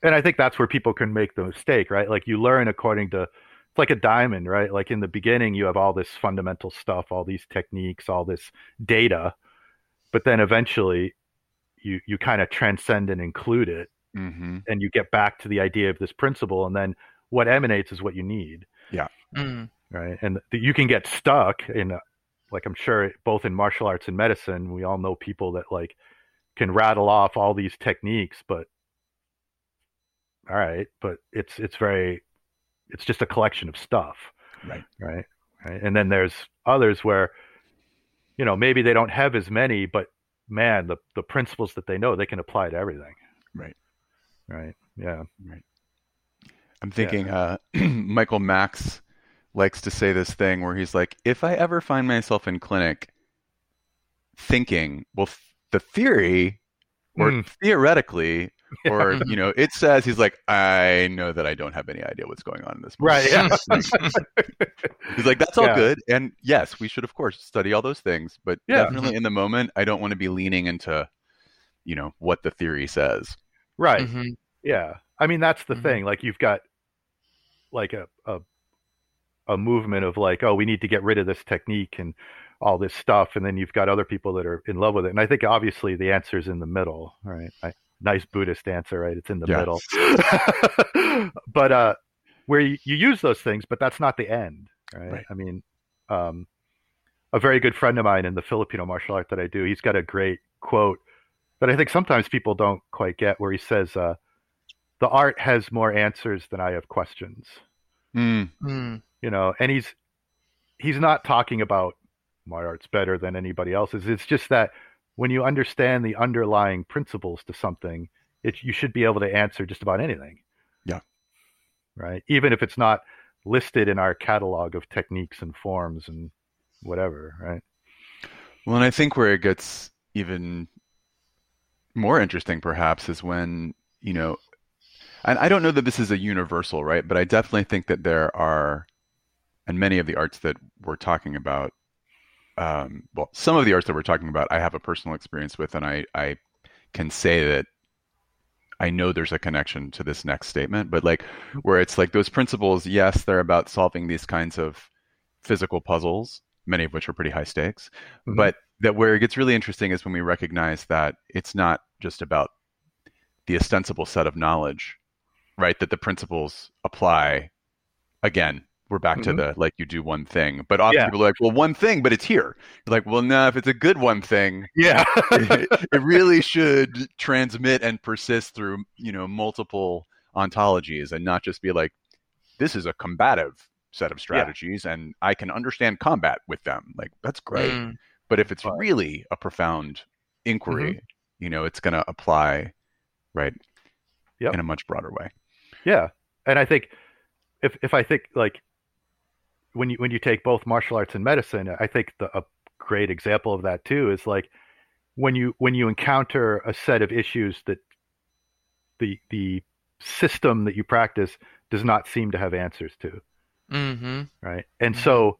and I think that's where people can make the mistake, right? Like you learn according to it's like a diamond, right? Like in the beginning you have all this fundamental stuff, all these techniques, all this data, but then eventually you you kind of transcend and include it hmm and you get back to the idea of this principle and then what emanates is what you need Mm. right? And th- you can get stuck in, uh, like I'm sure, both in martial arts and medicine, we all know people that like can rattle off all these techniques, but all right, but it's it's very, it's just a collection of stuff, Right. right? Right. And then there's others where, you know, maybe they don't have as many, but man, the the principles that they know they can apply to everything. Right. Right. Yeah. Right. I'm thinking uh, Michael Max likes to say this thing where he's like, if I ever find myself in clinic thinking, well, th- the theory or Mm. theoretically, or, you know, it says, he's like, I know that I don't have any idea what's going on in this. Right. Yeah. He's like, that's all Yeah. good. And yes, we should, of course, study all those things. But Yeah. definitely in the moment, I don't want to be leaning into, you know, what the theory says. right. Mhm. Yeah, I mean that's the Mhm. thing. Like you've got like a, a a movement of like, oh, we need to get rid of this technique and all this stuff, and then you've got other people that are in love with it. And I think obviously the answer is in the middle, right? I, nice Buddhist answer, right? It's in the Yeah. middle. but uh, where you, you use those things, but that's not the end, right? Right. I mean, um, a very good friend of mine in the Filipino martial art that I do, he's got a great quote that I think sometimes people don't quite get, where he says, uh, "The art has more answers than I have questions." Mm, Mm. You know, and he's he's not talking about my art's better than anybody else's. It's just that when you understand the underlying principles to something, it you should be able to answer just about anything. Yeah. Right. Even if it's not listed in our catalog of techniques and forms and whatever. Right. Well, and I think where it gets even more interesting, perhaps, is when, you know, and I don't know that this is a universal, right? But I definitely think that there are, and many of the arts that we're talking about, um, well, some of the arts that we're talking about, I have a personal experience with, and I, I can say that I know there's a connection to this next statement, but like where it's like those principles, yes, they're about solving these kinds of physical puzzles, many of which are pretty high stakes, Mhm. but that where it gets really interesting is when we recognize that it's not just about the ostensible set of knowledge, right? That the principles apply. Again, we're back to Mhm. the like you do one thing, but often Yeah. people are like, well, one thing, but it's here. You're like, well, no, if it's a good one thing, Yeah. it, it really should transmit and persist through you know multiple ontologies and not just be like this is a combative set of strategies and i can understand combat with them like that's great Mm. but if it's really a profound inquiry you know it's going to apply right Yep. in a much broader way Yeah, and I think if if I think like when you when you take both martial arts and medicine, I think the a great example of that too is like when you when you encounter a set of issues that the the system that you practice does not seem to have answers to, Mm-hmm. right? And Mhm. so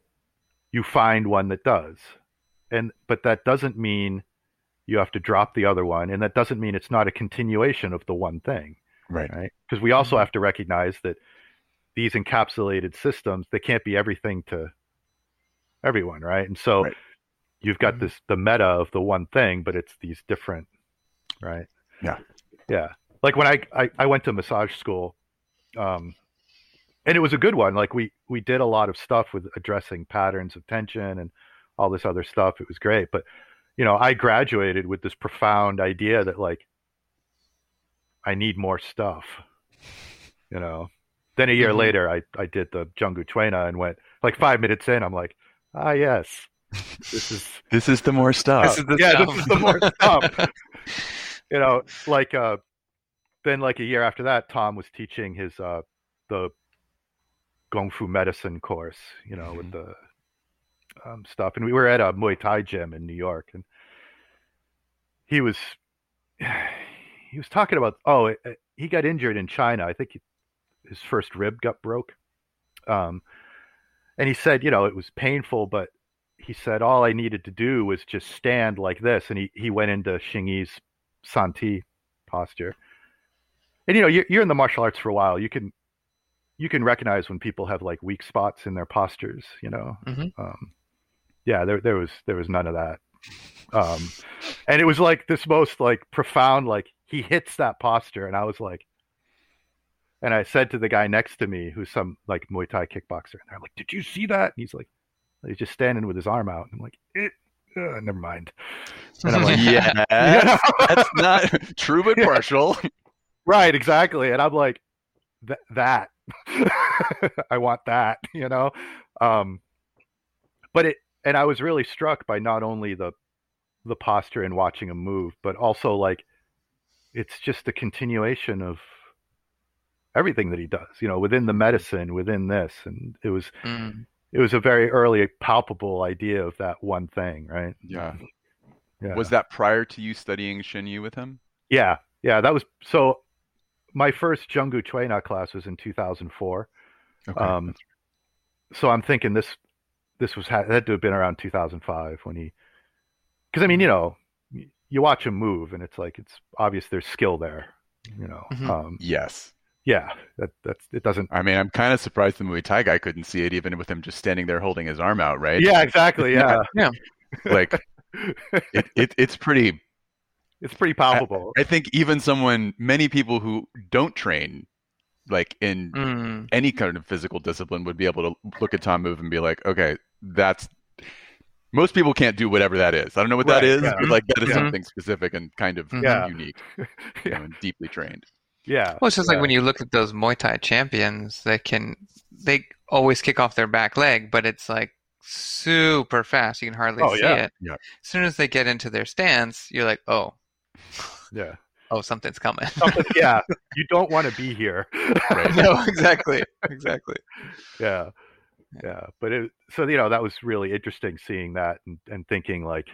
you find one that does. And but that doesn't mean you have to drop the other one and that doesn't mean it's not a continuation of the one thing right right? Because we also Mhm. have to recognize that these encapsulated systems they can't be everything to everyone, right? And so Right. you've got Mhm. this the meta of the one thing, but it's these different, right? Yeah. yeah. Like when I I, I went to massage school, um, and it was a good one. Like we we did a lot of stuff with addressing patterns of tension and all this other stuff. It was great, but you know, I graduated with this profound idea that like I need more stuff. You know. Then a year Mhm. later I, I did the Zhengu Tuina and went like five minutes in, I'm like, ah yes. This is this is the more stuff This is the yeah, stuff. this is the more stuff. you know, like uh then like a year after that, Tom was teaching his uh the Gong Fu medicine course, you know, with the um, stuff. And we were at a Muay Thai gym in New York and he was he was talking about oh it, it- he got injured in China. I think he, his first rib got broke. Um and he said, you know, it was painful, but he said all I needed to do was just stand like this, and he he went into Xingyi's Santi posture. And you know, you're, you're in the martial arts for a while. You can you can recognize when people have like weak spots in their postures. You know, Mhm. um, yeah, there there was there was none of that. Um, and it was like this most like profound like he hits that posture, and I was like. And I said to the guy next to me, who's some like Muay Thai kickboxer, and I'm like, "Did you see that?" And he's like, He's just standing with his arm out. And I'm like, "It." uh, never mind. And I'm like, yeah that's not true but partial right, exactly. And I'm like, Th- that. I want that, you know? Um, but it, and I was really struck by not only the, the posture and watching him move, but also like, it's just a continuation of everything that he does, you know, within the medicine, within this. And it was, Mm. it was a very early palpable idea of that one thing, right? yeah Yeah. was that prior to you studying xingyi with him Yeah, yeah, that was so. My first Zhengu Tuina class was in 2004. okay Um, so I'm thinking this this was had had to have been around 2005 when he, because I mean, you know, you watch him move and it's like it's obvious there's skill there, you know. Mhm. Um, yes yeah, that that's it doesn't. I mean, I'm kind of surprised the Muay Thai guy couldn't see it, even with him just standing there holding his arm out, right? Yeah, exactly. Yeah, yeah. Like, it, it, it's pretty. it's pretty palpable. I think even someone, many people who don't train like in Mm. any kind of physical discipline would be able to look at Tom move and be like, okay, that's most people can't do whatever that is. I don't know what that Right, is, yeah. but like that is Mhm. something specific and kind of Yeah. unique, you know, Yeah. and deeply trained. Yeah. Well, it's just yeah. like when you look at those Muay Thai champions, they can they always kick off their back leg, but it's like super fast. You can hardly Oh, see yeah. it. Yeah. As soon as they get into their stance, you're like, oh, Yeah. oh, something's coming. Something- yeah. You don't want to be here. Right. no, exactly, exactly. yeah. Yeah. But it, so, you know, that was really interesting seeing that and, and thinking like,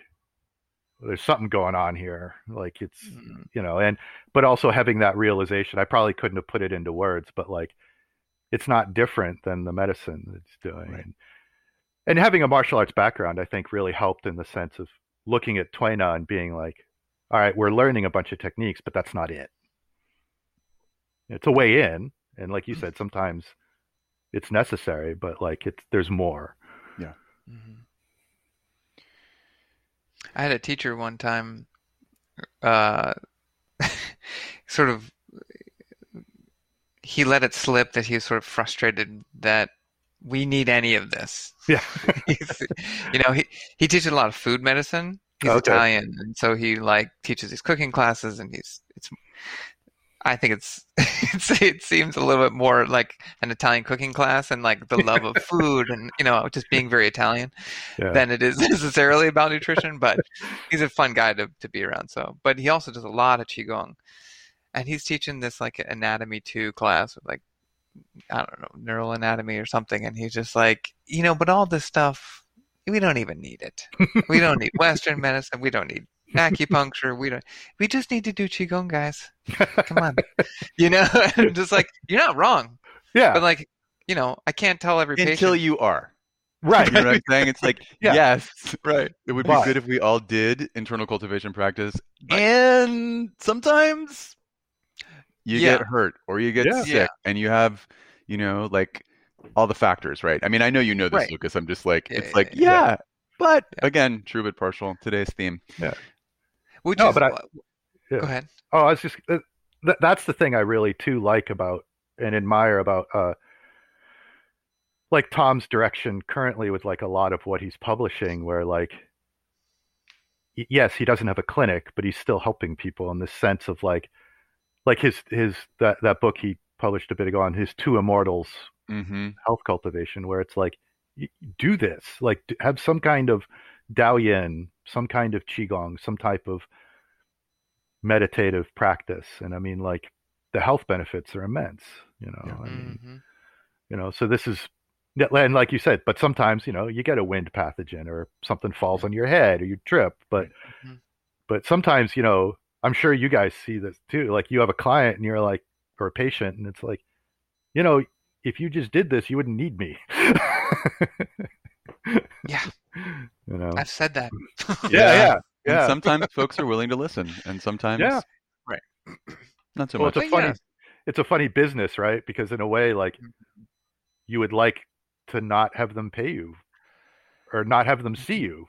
there's something going on here. Like it's, Mm. you know, and, but also having that realization, I probably couldn't have put it into words, but like, it's not different than the medicine it's doing. Right. And, and having a martial arts background, I think really helped in the sense of looking at Tuina and being like, all right, we're learning a bunch of techniques, but that's not it. It's a way in. And like you said, sometimes it's necessary, but like it's, there's more. Mhm. I had a teacher one time, uh, sort of, he let it slip that he was sort of frustrated that we need any of this. Yeah. You know, he, he teaches a lot of food medicine. He's Okay. Italian, and so he like teaches these cooking classes, and he's it's. I think it's, it's it seems a little bit more like an Italian cooking class and like the love of food and you know just being very Italian Yeah. than it is necessarily about nutrition. But he's a fun guy to, to be around. So, but he also does a lot of qigong, and he's teaching this like anatomy two class with like I don't know neural anatomy or something, and he's just like you know, but all this stuff we don't even need it. We don't need Western medicine. We don't need acupuncture. We don't. We just need to do qigong, guys. Come on, you know. And just like you're not wrong, yeah. but like you know, I can't tell every patient. Until you are. right. You know what I'm saying? It's like, Yeah. yes, right. it would But- be good if we all did internal cultivation practice. Right. And sometimes you Yeah. get hurt or you get Yeah. sick Yeah. and you have, you know, like all the factors, right? I mean, I know you know this, Right. Lucas. I'm just like, Yeah, it's yeah, like, yeah. yeah, but Yeah. again, true but partial. Today's theme. Which No, is, but I- go Yeah. ahead. Oh, I was just uh, th- that's the thing I really too like about and admire about uh like Tom's direction currently with like a lot of what he's publishing where like yes, he doesn't have a clinic, but he's still helping people in this sense of like like his his that that book he published a bit ago on his two immortals Mm-hmm. health cultivation where it's like do this like have some kind of Dao Yin, some kind of Qigong, some type of meditative practice. And I mean, like the health benefits are immense, you know. Yeah. I mean, Mhm. you know, so this is, and like you said, but sometimes, you know, you get a wind pathogen or something falls on your head or you trip, but, Mhm. but sometimes, you know, I'm sure you guys see this too. Like you have a client and you're like, or a patient, and it's like, you know, if you just did this, you wouldn't need me. Yeah. You know. I've said that. Yeah, yeah, And yeah. sometimes folks are willing to listen, and sometimes Yeah. Right. not so well, much. it's a funny, yeah. it's a funny business, right? Because in a way, like you would like to not have them pay you, or not have them see you.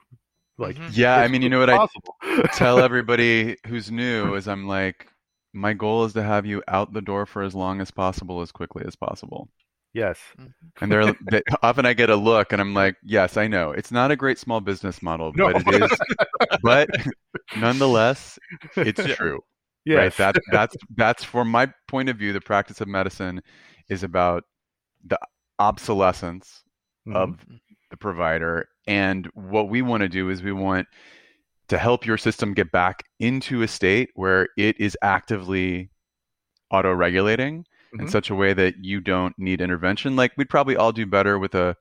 Like, Mhm. Yeah, I mean, you know what I tell everybody who's new is I'm like, my goal is to have you out the door for as long as possible, as quickly as possible. Yes, And they're they, often I get a look, and I'm like, yes, I know it's not a great small business model, No. but it is. but nonetheless, it's true, right? yes, That's that's that's from my point of view. The practice of medicine is about the obsolescence Mhm. of the provider. And what we want to do is we want to help your system get back into a state where it is actively auto regulating in Mhm. such a way that you don't need intervention. Like we'd probably all do better with a,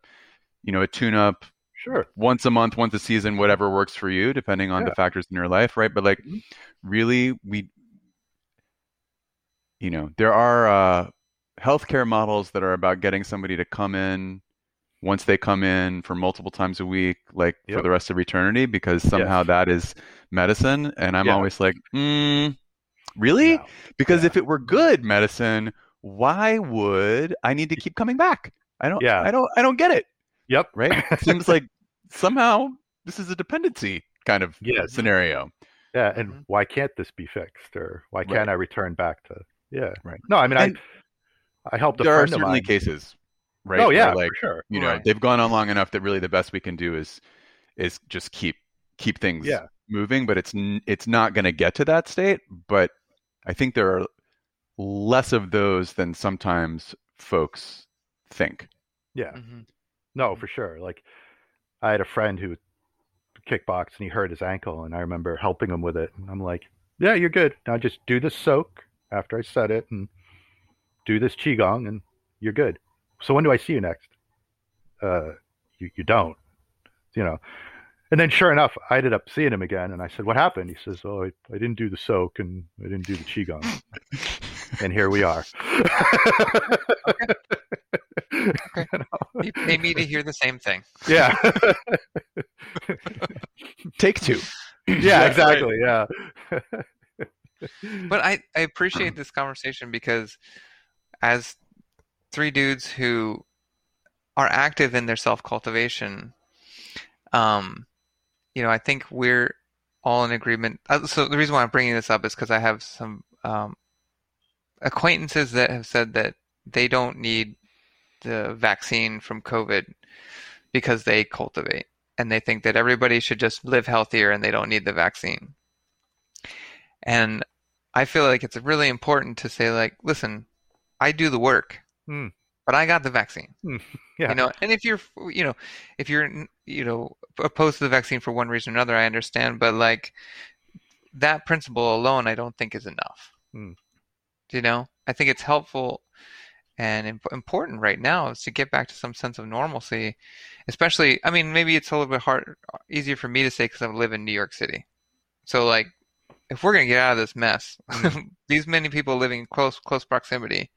you know, a tune up sure, once a month, once a season, whatever works for you, depending on the factors in your life, right? But like, Mhm. really, we, you know, there are uh, healthcare models that are about getting somebody to come in once they come in for multiple times a week, like for the rest of eternity, because somehow Yes. that is medicine. And I'm Yeah. always like, mm, really? No. Because Yeah. if it were good medicine, why would I need to keep coming back? I don't. Yeah. I don't. I don't get it Yep. right? It seems like somehow this is a dependency kind of Yes. scenario. Yeah, and Mhm. why can't this be fixed, or why can't I return back to? Yeah, Right. No, I mean, And- I I helped there are certainly cases, right? oh yeah, like for sure. you know Right. they've gone on long enough that really the best we can do is is just keep keep things Yeah. moving. But it's it's not going to get to that state. But I think there are less of those than sometimes folks think. Yeah. Mhm. No, for sure. Like I had a friend who kickboxed and he hurt his ankle and I remember helping him with it. And I'm like, Yeah, you're good. Now just do the soak after I set it and do this qigong and you're good. So when do I see you next? Uh you, you don't. You know. And then sure enough, I ended up seeing him again and I said, What happened? He says, Oh, I, I didn't do the soak and I didn't do the qigong. and here we are. Okay, You pay me to hear the same thing. yeah. Take two. yeah, exactly. Yeah. But I, I appreciate this conversation because as three dudes who are active in their self cultivation, um, you know, I think we're all in agreement. Uh, so the reason why I'm bringing this up is because I have some um, acquaintances that have said that they don't need the vaccine from COVID because they cultivate and they think that everybody should just live healthier and they don't need the vaccine. And I feel like it's really important to say, like, listen, I do the work, Hmm. but I got the vaccine. Yeah. You know, and if you're, you know, if you're, you know, opposed to the vaccine for one reason or another, I understand. But like that principle alone, I don't think is enough. Hmm. You know, I think it's helpful and imp- important right now is to get back to some sense of normalcy. Especially, I mean, maybe it's a little bit hard, easier for me to say because I live in New York City. So like, if we're gonna get out of this mess, these many people living in close close proximity,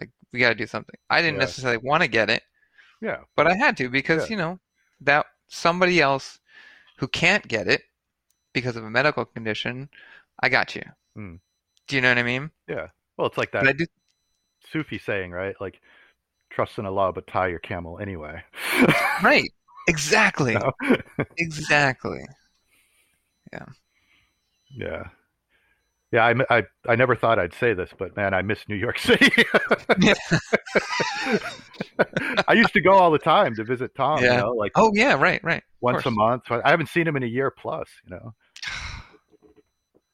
like we got to do something. I didn't Yeah. necessarily want to get it, Yeah. but I had to because Yeah. you know that somebody else who can't get it because of a medical condition, I got you. Mm. Do you know what I mean? Yeah. Well, it's like that do. Sufi saying, right? Like, trust in Allah, but tie your camel anyway. Right. Exactly. No? Exactly. yeah. Yeah, Yeah, I, I, I never thought I'd say this, but man, I miss New York City. I used to go all the time to visit Tom, Yeah. you know, like Oh yeah. Right. Right. once a month. I haven't seen him in a year plus, you know.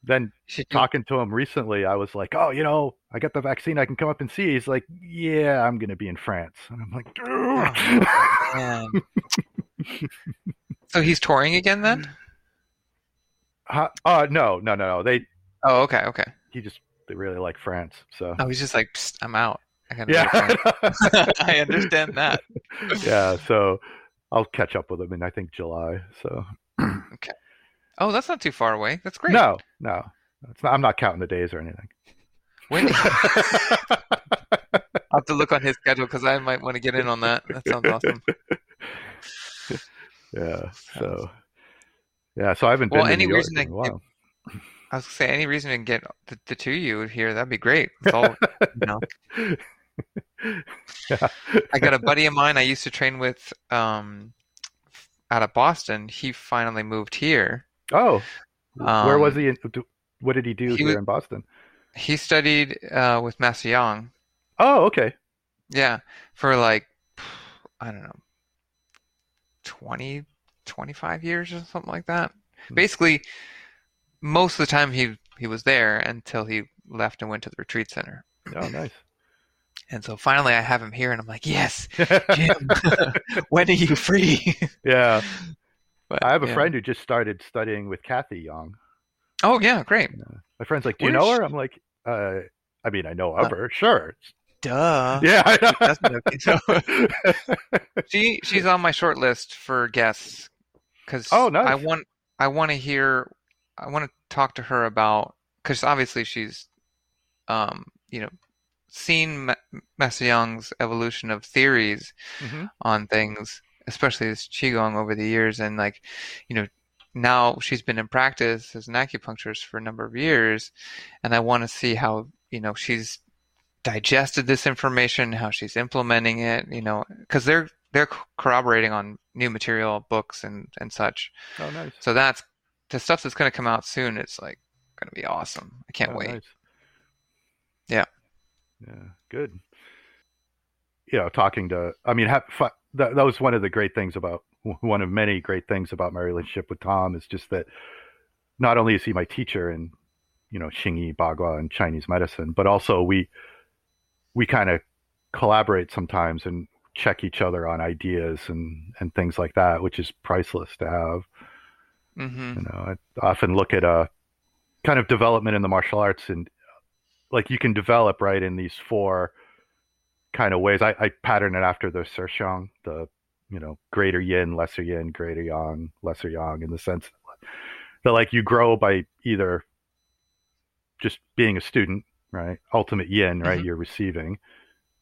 Then You should do- talking to him recently, I was like, "Oh, you know, I got the vaccine. I can come up and see." you." He's like, "Yeah, I'm going to be in France," and I'm like, Man. so he's touring again then? huh? "Uh, no, no, no, no. They, Oh, okay, okay. he just, they really like France, so Oh, he's just like, I'm out. I yeah, go to France." I understand that. yeah. So I'll catch up with him in I think July. So Oh, that's not too far away. That's great. no, no, not, I'm not counting the days or anything. When, I'll have to look on his schedule because I might want to get in on that. That sounds awesome. yeah. So yeah. So I haven't Well, been to any reason to while. I was gonna say any reason to get the, the two of you here, that'd be great. It's all, you know. Yeah. I got a buddy of mine I used to train with um, out of Boston. He finally moved here. Oh, where was Um, he? In, what did he do he here in Boston? He studied uh, with Master Yang. Oh, okay. Yeah, for like I don't know, 20, 25 years or something like that. Hmm. Basically, most of the time he he was there until he left and went to the retreat center. Oh, nice. And so finally I have him here and I'm like, "Yes, Jim. when are you free?" yeah, But, I have a yeah. friend who just started studying with Kathy Young. Oh, yeah, great. My friend's like, "Do you know her?" I'm like, uh, "I mean, I know Uh, of her, sure." Duh. Yeah, I know. She she's on my short list for guests because Oh, nice. I want I want to hear I want to talk to her about because obviously she's um you know seen Young's evolution of theories Mhm. on things, especially as qigong over the years, and like you know now she's been in practice as an acupuncturist for a number of years, and I want to see how you know she's digested this information, how she's implementing it, you know, because they're they're corroborating on new material, books, and and such. Oh, nice. So that's the stuff that's going to come out soon. It's like going to be awesome. I can't Oh, wait. nice. Yeah. Yeah, good. you know, talking to, I mean, have, that, that was one of the great things about, one of many great things about my relationship with Tom is just that not only is he my teacher in, you know, Xingyi, Bagua, and Chinese medicine, but also we, we kind of collaborate sometimes and check each other on ideas and, and things like that, which is priceless to have. Mm-hmm. You know, I often look at a uh, kind of development in the martial arts and like you can develop right in these four kind of ways. I, I pattern it after the Si Xiang, the you know greater yin, lesser yin, greater yang, lesser yang, in the sense that like you grow by either just being a student, right? Ultimate yin, right? Mm-hmm. You're receiving.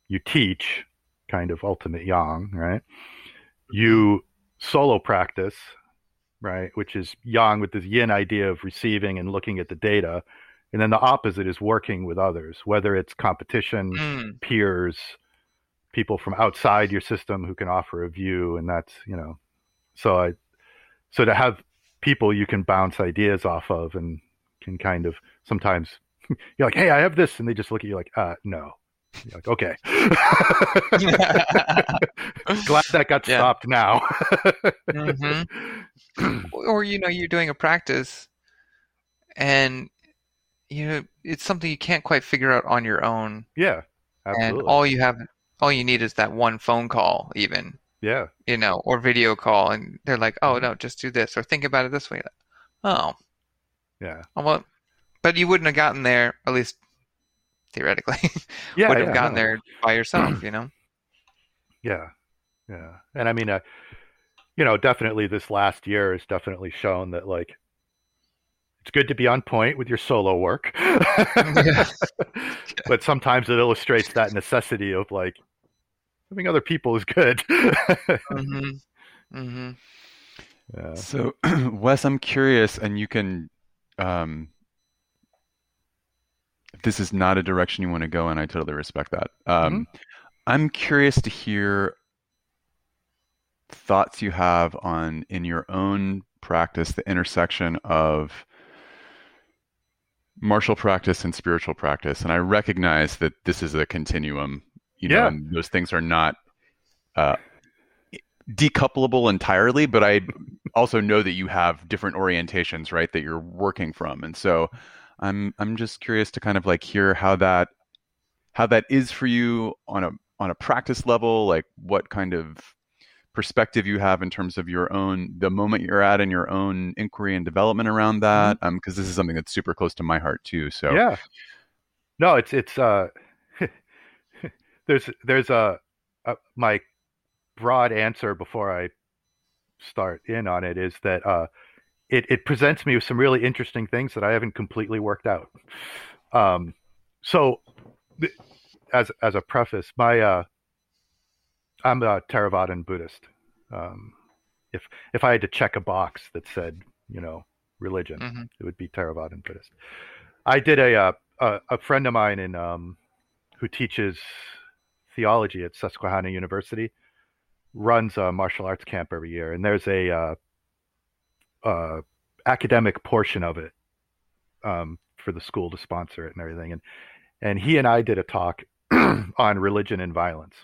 You teach, kind of ultimate yang, right? You solo practice, right? Which is yang with this yin idea of receiving and looking at the data and then the opposite is working with others whether it's competition mm. peers people from outside your system who can offer a view and that's you know so i so to have people you can bounce ideas off of and can kind of sometimes you're like hey i have this and they just look at you like uh no you're like okay glad that got yeah. stopped now mm-hmm. or you know you're doing a practice and you know it's something you can't quite figure out on your own. Yeah, absolutely. And all you have, all you need is that one phone call, even. Yeah. You know, or video call, and they're like, "Oh no, just do this," or think about it this way. Oh. Yeah. Well, but you wouldn't have gotten there, at least theoretically. Yeah. would have yeah, gotten no. there by yourself, you know. Yeah. Yeah. And I mean, uh, you know, definitely this last year has definitely shown that like it's good to be on point with your solo work. but sometimes it illustrates that necessity of like having other people is good. mm-hmm. Mm-hmm. Yeah. So, Wes, I'm curious, and you can, um, if this is not a direction you want to go in, I totally respect that. Um, mm-hmm. I'm curious to hear thoughts you have on in your own practice the intersection of martial practice and spiritual practice, and I recognize that this is a continuum. You know, yeah. those things are not uh, decouplable entirely, but I also know that you have different orientations, right? That you're working from, and so I'm I'm just curious to kind of like hear how that how that is for you on a on a practice level, like what kind of perspective you have in terms of your own the moment you're at and your own inquiry and development around that because mm-hmm. um, this is something that's super close to my heart too so yeah no it's it's uh there's there's a, a, my broad answer before i start in on it is that uh it, it presents me with some really interesting things that i haven't completely worked out um so as as a preface my uh I'm a Theravadan Buddhist. Um, if if I had to check a box that said, you know, religion, mm-hmm. it would be Theravadan Buddhist. I did a uh, a, a friend of mine in um, who teaches theology at Susquehanna University runs a martial arts camp every year, and there's a uh, uh, academic portion of it um, for the school to sponsor it and everything. And and he and I did a talk on religion and violence.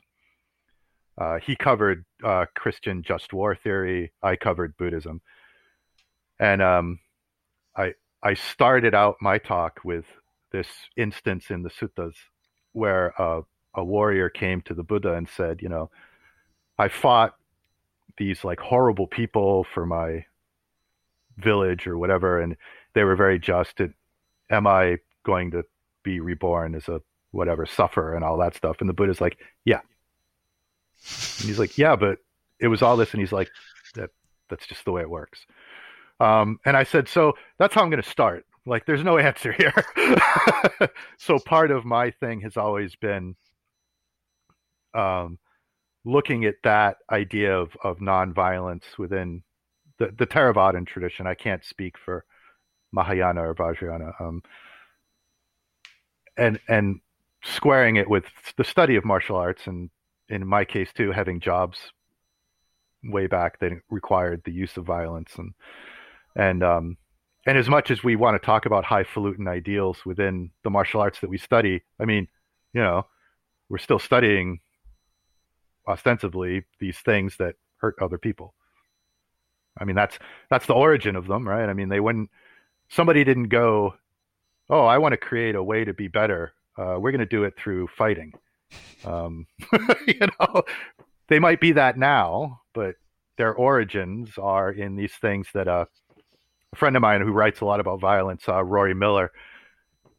Uh, he covered uh, Christian just war theory. I covered Buddhism, and um, I I started out my talk with this instance in the suttas where uh, a warrior came to the Buddha and said, you know, I fought these like horrible people for my village or whatever, and they were very just. And am I going to be reborn as a whatever suffer and all that stuff? And the Buddha's like, yeah, and he's like, yeah, but it was all this. And he's like, that that's just the way it works. Um, and I said, so that's how I'm going to start. Like, there's no answer here. so part of my thing has always been um, looking at that idea of, of nonviolence within the, the Theravadan tradition. I can't speak for Mahayana or Vajrayana. Um, and, and squaring it with the study of martial arts and in my case too, having jobs way back that required the use of violence and and um, and as much as we want to talk about highfalutin ideals within the martial arts that we study, I mean, you know, we're still studying ostensibly these things that hurt other people. I mean, that's that's the origin of them, right? I mean, they wouldn't. Somebody didn't go, "Oh, I want to create a way to be better. Uh, we're going to do it through fighting." Um, you know, they might be that now, but their origins are in these things that uh, a friend of mine who writes a lot about violence, uh, Rory Miller,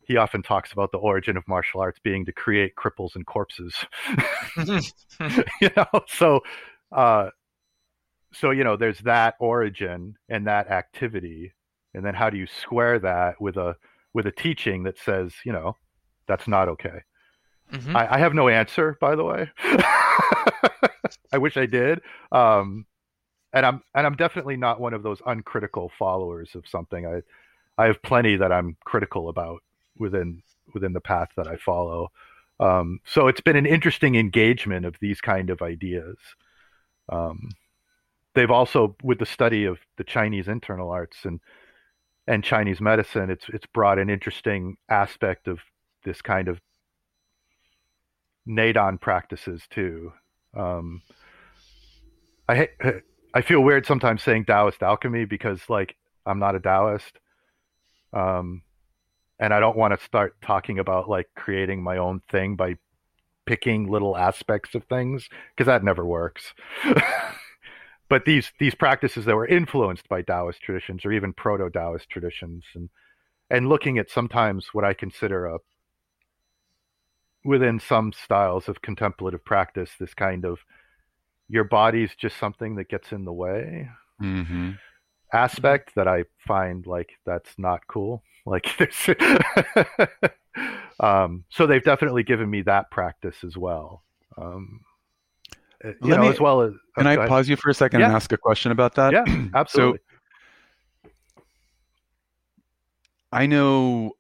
he often talks about the origin of martial arts being to create cripples and corpses. you know, so uh, so you know, there's that origin and that activity, and then how do you square that with a with a teaching that says, you know, that's not okay. Mm-hmm. I, I, have no answer, by the way. I wish I did. Um, and I'm and I'm definitely not one of those uncritical followers of something. I I have plenty that I'm critical about within within the path that I follow. Um, so it's been an interesting engagement of these kind of ideas. Um, they've also, with the study of the Chinese internal arts and and Chinese medicine, it's it's brought an interesting aspect of this kind of Neidan practices too. Um, I I feel weird sometimes saying Taoist alchemy because like I'm not a Taoist. Um, and I don't want to start talking about like creating my own thing by picking little aspects of things because that never works. but these these practices that were influenced by Taoist traditions or even proto Taoist traditions and and looking at sometimes what I consider a within some styles of contemplative practice this kind of your body's just something that gets in the way mm-hmm. aspect that I find like that's not cool. Like um, so they've definitely given me that practice as well. Um, uh, you Let know, me, as well as. Can I pause you for a second yeah. and ask a question about that? Yeah, absolutely. so, I know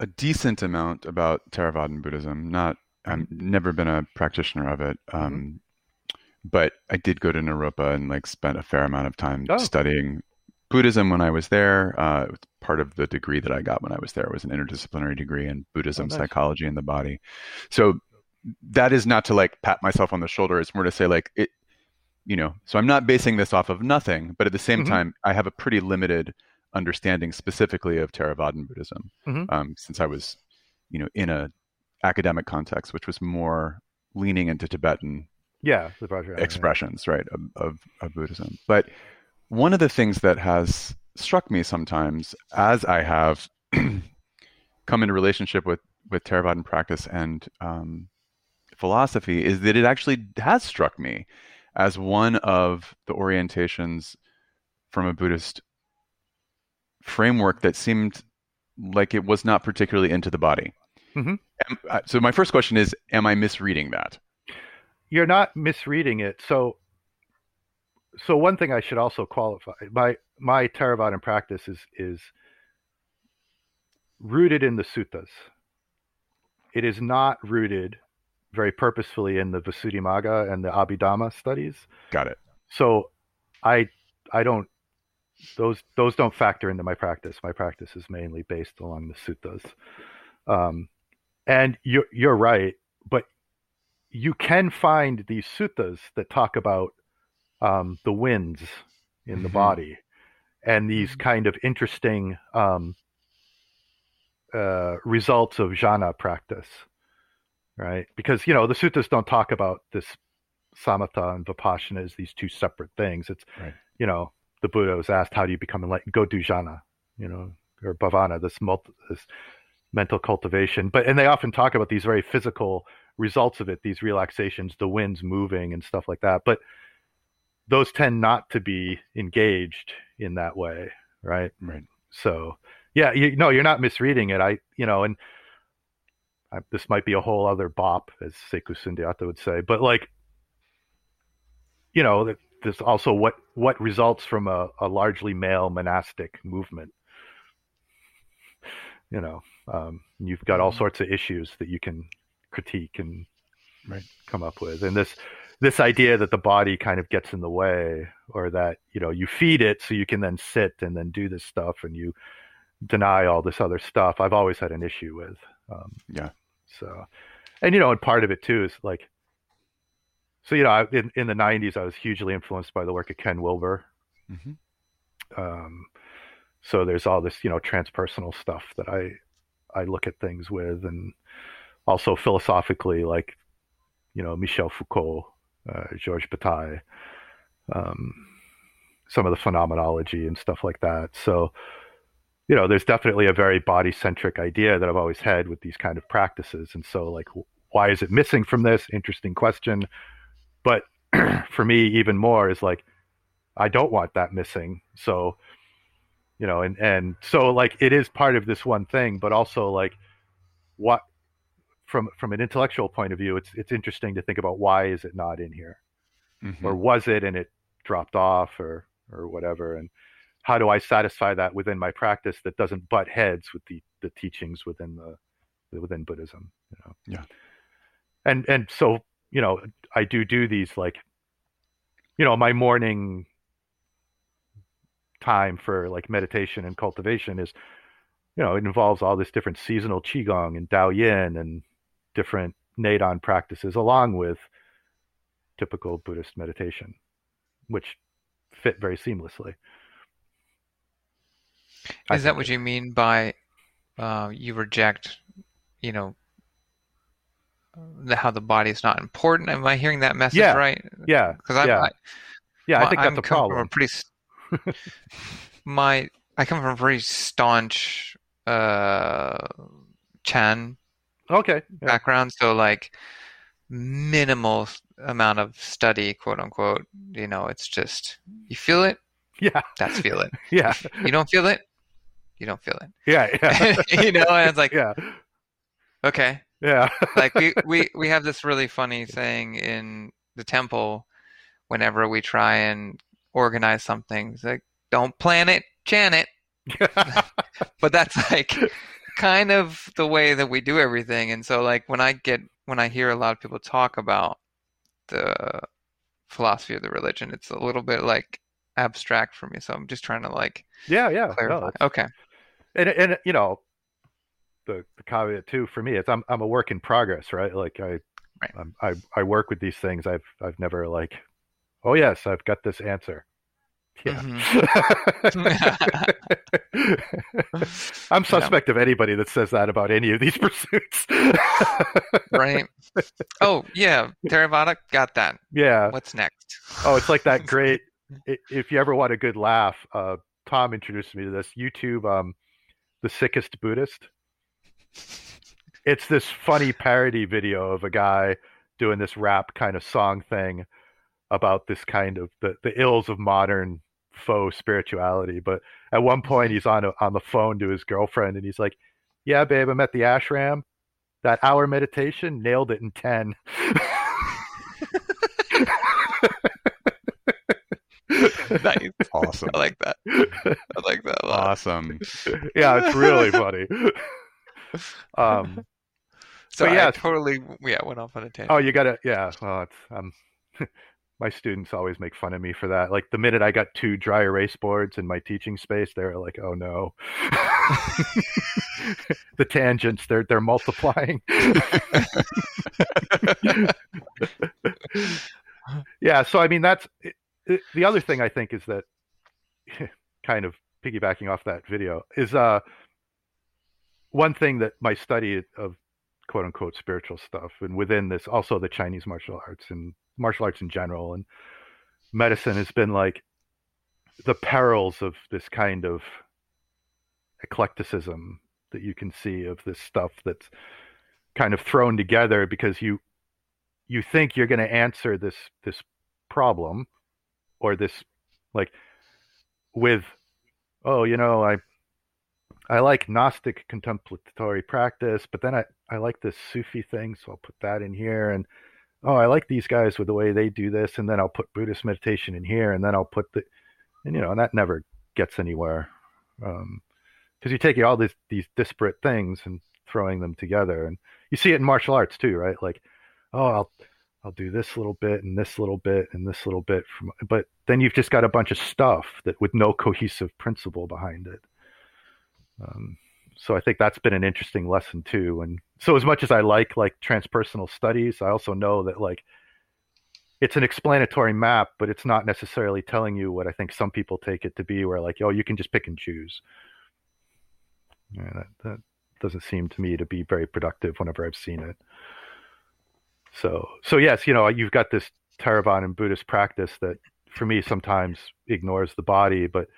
a decent amount about Theravadan Buddhism. Not, I've never been a practitioner of it. Mm-hmm. Um, mm-hmm but I did go to Naropa and like spent a fair amount of time oh. studying Buddhism when I was there. Uh, part of the degree that I got when I was there was an interdisciplinary degree in Buddhism, oh, nice. psychology, and the body. So that is not to like pat myself on the shoulder. It's more to say like it, you know. So I'm not basing this off of nothing, but at the same mm-hmm. time, I have a pretty limited understanding specifically of Theravadan Buddhism, mm-hmm. um, since I was, you know, in a academic context, which was more leaning into Tibetan yeah expressions right of, of, of, buddhism but one of the things that has struck me sometimes as i have come into relationship with with Theravadan practice and um, philosophy is that it actually has struck me as one of the orientations from a buddhist framework that seemed like it was not particularly into the body mm-hmm. so my first question is am i misreading that you're not misreading it. So, so one thing I should also qualify my my Theravada practice is is rooted in the suttas. It is not rooted very purposefully in the Visuddhimagga and the Abhidhamma studies. Got it. So, I I don't those those don't factor into my practice. My practice is mainly based along the suttas. Um, and you're you're right, but you can find these suttas that talk about um, the winds in mm-hmm. the body and these mm-hmm. kind of interesting um, uh, results of jhana practice, right? Because you know the suttas don't talk about this samatha and vipassana as these two separate things. It's right. you know the Buddha was asked, "How do you become enlightened?" Go do jhana, you know, or bhavana, this, multi, this mental cultivation. But and they often talk about these very physical results of it, these relaxations, the winds moving and stuff like that. But those tend not to be engaged in that way, right? Right. So, yeah, you no, you're not misreading it. I, you know, and I, this might be a whole other bop, as Sekou Sundiata would say, but like, you know, there's also what what results from a, a largely male monastic movement. You know, um, you've got all mm-hmm. sorts of issues that you can critique and right. come up with. And this this idea that the body kind of gets in the way or that, you know, you feed it so you can then sit and then do this stuff and you deny all this other stuff. I've always had an issue with. Um, yeah. So, and you know, and part of it too is like so you know, in in the '90s, I was hugely influenced by the work of Ken Wilber. hmm Um, so there's all this, you know, transpersonal stuff that I I look at things with, and also philosophically, like you know, Michel Foucault, uh, Georges Bataille, um, some of the phenomenology and stuff like that. So you know, there's definitely a very body centric idea that I've always had with these kind of practices, and so like, why is it missing from this? Interesting question, but for me, even more is like, I don't want that missing. So you know and and so like it is part of this one thing but also like what from from an intellectual point of view it's it's interesting to think about why is it not in here hmm or was it and it dropped off or or whatever and how do i satisfy that within my practice that doesn't butt heads with the the teachings within the within buddhism you know Yeah. and and so you know i do do these like you know my morning time for like meditation and cultivation is you know it involves all this different seasonal qigong and Dao Yin and different Neidan practices along with typical Buddhist meditation which fit very seamlessly. Is that what you mean by uh, you reject, you know, the, how the body is not important? Am I hearing that message Yeah. right? Yeah, Because I'm, yeah. I, yeah, I think I'm that's a coming from a pretty my I come from a pretty staunch uh Chan Okay. Yeah. background, so like minimal amount of study, quote unquote. You know, it's just you feel it, Yeah. that's feel it. Yeah. You don't feel it, you don't feel it. Yeah. Yeah. you know, and it's like yeah. okay, Yeah. like we, we we have this really funny thing in the temple whenever we try and organize something it's like don't plan it chant it but that's like kind of the way that we do everything and so like when i get when i hear a lot of people talk about the philosophy of the religion it's a little bit like abstract for me so i'm just trying to like yeah. Yeah. No, okay and and you know the the caveat too for me is I'm I'm a work in progress, right? Like I Right. I'm, I I work with these things. I've I've never like, oh yes, I've got this answer. Yeah. I'm suspect of anybody that says that about any of these pursuits. right oh yeah theravada got that yeah. what's next Oh, it's like that great. If you ever want a good laugh, uh, Tom introduced me to this YouTube, um, the sickest Buddhist. It's this funny parody video of a guy doing this rap kind of song thing about this kind of the, the ills of modern faux spirituality. But at one mm-hmm. point, he's on a, on the phone to his girlfriend, and he's like, "Yeah, babe, I'm at the ashram. That hour meditation nailed it in 10. nice Awesome. I like that. I like that a lot. Awesome. yeah, it's really funny. Um, so but I yeah. totally yeah went off on a tangent. oh, you gotta, yeah. Well, it's um, my students always make fun of me for that. Like the minute I got two dry erase boards in my teaching space, they're like, "Oh no." the tangents they're they're multiplying yeah so i mean that's it, it- the other thing i think is that kind of piggybacking off that video is uh one thing that my study of quote unquote spiritual stuff and within this also the chinese martial arts and martial arts in general and medicine has been like the perils of this kind of eclecticism that you can see of this stuff that's kind of thrown together because you you think you're going to answer this this problem or this like with oh you know i i like gnostic contemplatory practice but then i i like this sufi thing so i'll put that in here and oh i like these guys with the way they do this and then i'll put buddhist meditation in here and then i'll put the and you know and that never gets anywhere um because you're taking all these these disparate things and throwing them together and you see it in martial arts too right? Like oh i'll i'll do this little bit and this little bit and this little bit from but then you've just got a bunch of stuff that with no cohesive principle behind it um, so i think that's been an interesting lesson too and so as much as i like like transpersonal studies i also know that like it's an explanatory map, but it's not necessarily telling you what I think some people take it to be, where like, oh, you can just pick and choose. Yeah, that, that doesn't seem to me to be very productive whenever I've seen it. So, so yes, you know, you've got this Theravada and Buddhist practice that, for me, sometimes ignores the body, but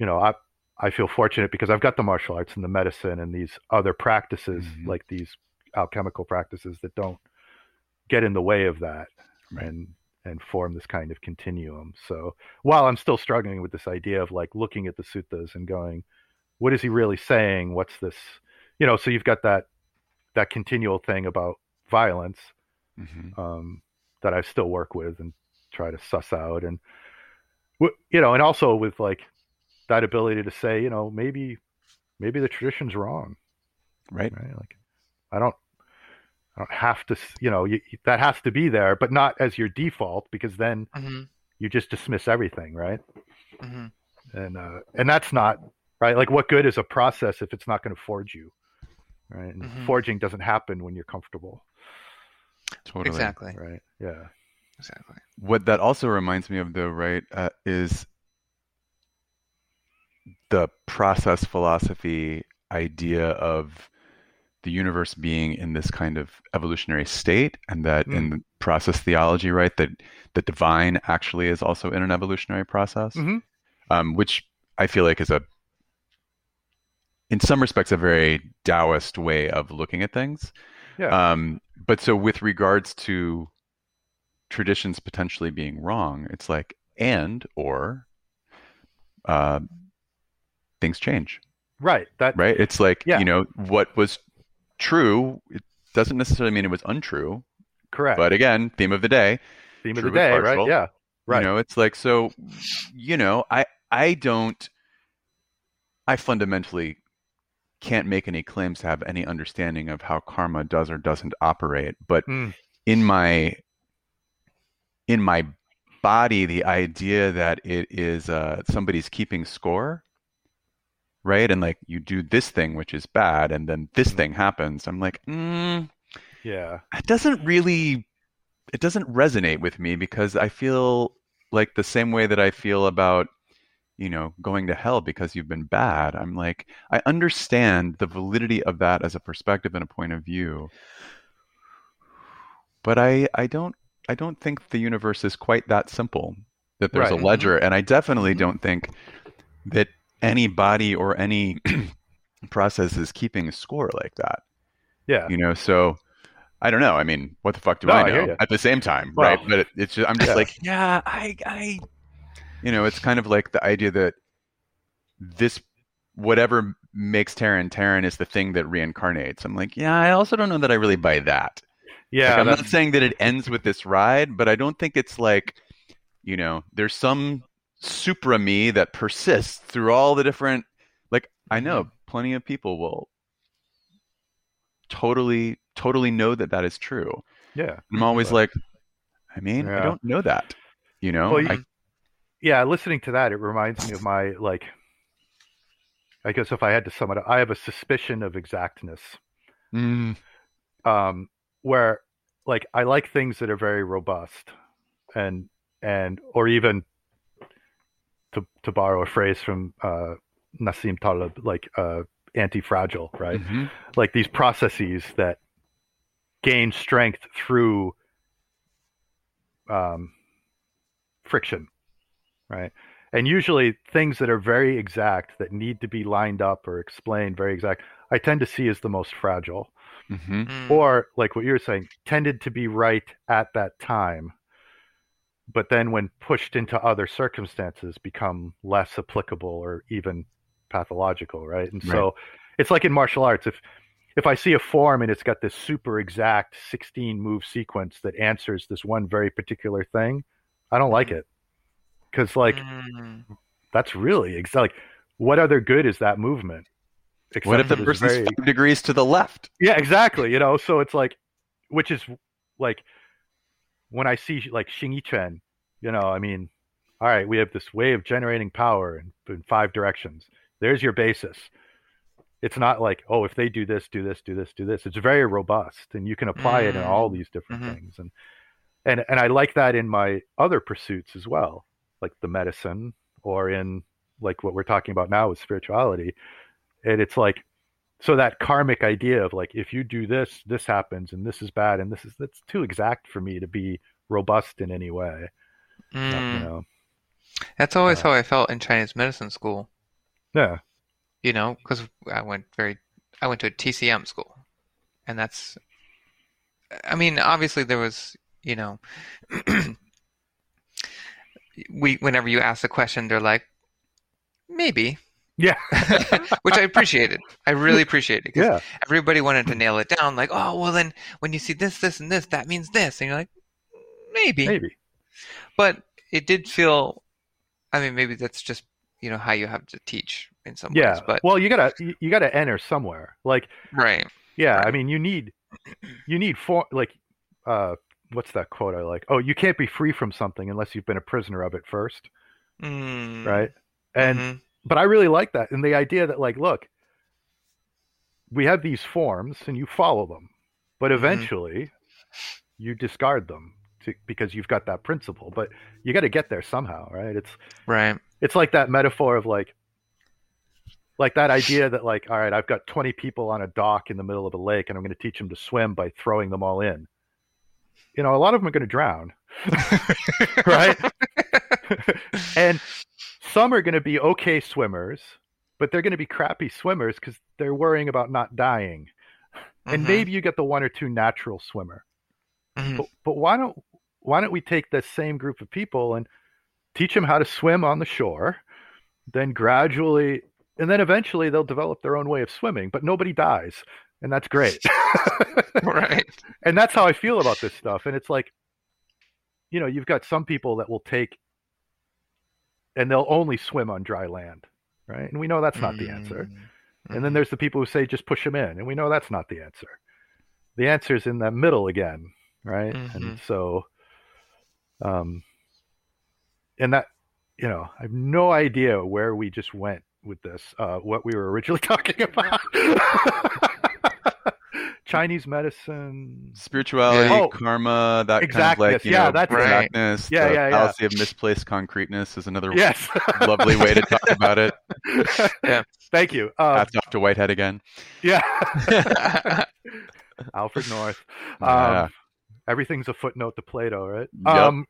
you know, I I feel fortunate because I've got the martial arts and the medicine and these other practices, mm-hmm. like these alchemical practices, that don't get in the way of that right. and and form this kind of continuum. So while I'm still struggling with this idea of like looking at the suttas and going, what is he really saying? What's this? You know, so you've got that that continual thing about violence mm-hmm. um, that I still work with and try to suss out, and you know, and also with like that ability to say, you know, maybe maybe the tradition's wrong, right? Right? Like, I don't I don't have to, you know, you, that has to be there, but not as your default because then mm-hmm. you just dismiss everything, right? Mm-hmm. And uh, and that's not right? Like, what good is a process if it's not going to forge you, right? And mm-hmm. forging doesn't happen when you're comfortable. Totally. Exactly. Right. Yeah. Exactly. What that also reminds me of, though, right, uh, is the process philosophy idea of the universe being in this kind of evolutionary state and that mm. in the process theology right that the divine actually is also in an evolutionary process mm-hmm. um, which i feel like is a in some respects a very Taoist way of looking at things. Yeah. Um, but so with regards to traditions potentially being wrong, it's like and or uh, things change. Right. That right. It's like yeah. you know what was true. It doesn't necessarily mean it was untrue. Correct. But again, theme of the day. Theme of the day, right? Yeah. Right. You know, it's like so. You know, I I don't. I fundamentally can't make any claims to have any understanding of how karma does or doesn't operate but mm. in my in my body the idea that it is uh, somebody's keeping score right and like you do this thing which is bad and then this mm. thing happens i'm like mm, yeah it doesn't really it doesn't resonate with me because i feel like the same way that i feel about you know, going to hell because you've been bad. I'm like, I understand the validity of that as a perspective and a point of view. But I, I don't I don't think the universe is quite that simple. That there's right. a ledger. And I definitely mm-hmm. don't think that any body or any process is keeping a score like that. Yeah. You know, so I don't know. I mean, what the fuck do no, I know? I At the same time, well, right? But it, it's just I'm just yeah. like, yeah, I I you know, it's kind of like the idea that this whatever makes Terran Terran is the thing that reincarnates. I'm like, yeah, I also don't know that I really buy that. Yeah, like, I'm not saying that it ends with this ride, but I don't think it's like, you know, there's some supra me that persists through all the different. Like, I know mm-hmm. plenty of people will totally, totally know that that is true. Yeah, I'm always like, I mean, yeah. I don't know that. You know, well, you, I, yeah, listening to that, it reminds me of my like. I guess if I had to sum it up, I have a suspicion of exactness. Mm. Um, where like I like things that are very robust, and and or even to to borrow a phrase from uh, Nassim Taleb, like uh, anti-fragile, right? Mm-hmm. Like these processes that gain strength through um, friction right? And usually things that are very exact that need to be lined up or explained very exact, I tend to see as the most fragile. Mm-hmm. Mm. Or like what you were saying, tended to be right at that time, but then when pushed into other circumstances, become less applicable or even pathological, right? And right. so it's like in martial arts, if if I see a form and it's got this super exact 16 move sequence that answers this one very particular thing, I don't like mm. it because like mm. that's really exactly like what other good is that movement? what if the person's very... five degrees to the left? Yeah, exactly. You know, so it's like, which is like when I see like Xing Chen, you know, I mean, all right, we have this way of generating power in, in five directions. There's your basis. It's not like, oh, if they do this, do this, do this, do this. It's very robust, and you can apply mm. it in all mm. these different mm-hmm. things. And and and I like that in my other pursuits as well, like the medicine or in like what we're talking about now with spirituality. And it's like so that karmic idea of like if you do this, this happens, and this is bad, and this is that's too exact for me to be robust in any way. Mm. You know? That's always Uh, how I felt in Chinese medicine school. Yeah. You know, because I went very, I went to a TCM school, and that's, I mean, obviously there was, you know, we whenever you ask a question, they're like, maybe, Yeah. which I appreciated. I really appreciated because yeah. everybody wanted to nail it down. Like, oh, well, then when you see this, this, and this, that means this, and you're like, maybe. Maybe. But it did feel, I mean, maybe that's just you know how you have to teach in some Yeah. ways. But well, you gotta you, you gotta enter somewhere. Like right, Yeah, I mean, you need you need for like uh what's that quote I like? Oh, you can't be free from something unless you've been a prisoner of it first, mm, right? And mhm, but I really like that and the idea that like look, we have these forms and you follow them, but Mhm. eventually you discard them to, because you've got that principle, but you got to get there somehow, right? It's right, it's like that metaphor of like like that idea that like all right i've got 20 people on a dock in the middle of a lake and i'm going to teach them to swim by throwing them all in you know a lot of them are going to drown right and some are going to be okay swimmers but they're going to be crappy swimmers because they're worrying about not dying. And Mhm, maybe you get the one or two natural swimmer. Mhm, but, but why don't why don't we take this same group of people and teach them how to swim on the shore then gradually and then eventually they'll develop their own way of swimming but nobody dies and that's great. Right, and that's how i feel about this stuff and it's like you know you've got some people that will take and they'll only swim on dry land right and we know that's not the answer Mm, and then mhm, there's the people who say just push them in, and we know that's not the answer. The answer is in the middle again, right? And so, um, and that, you know, I have no idea where we just went with this, uh, what we were originally talking about. Chinese medicine. Spirituality, Oh, karma, that kind of like you Yeah, know, that's it. Right. exactness. Yeah, the yeah, yeah. fallacy of misplaced concreteness is another Yes. lovely way to talk about it. Yeah. Thank you. Uh, Hats off to Whitehead again. yeah. Alfred North. Yeah. Um, everything's a footnote to Plato, right? Yep. Um,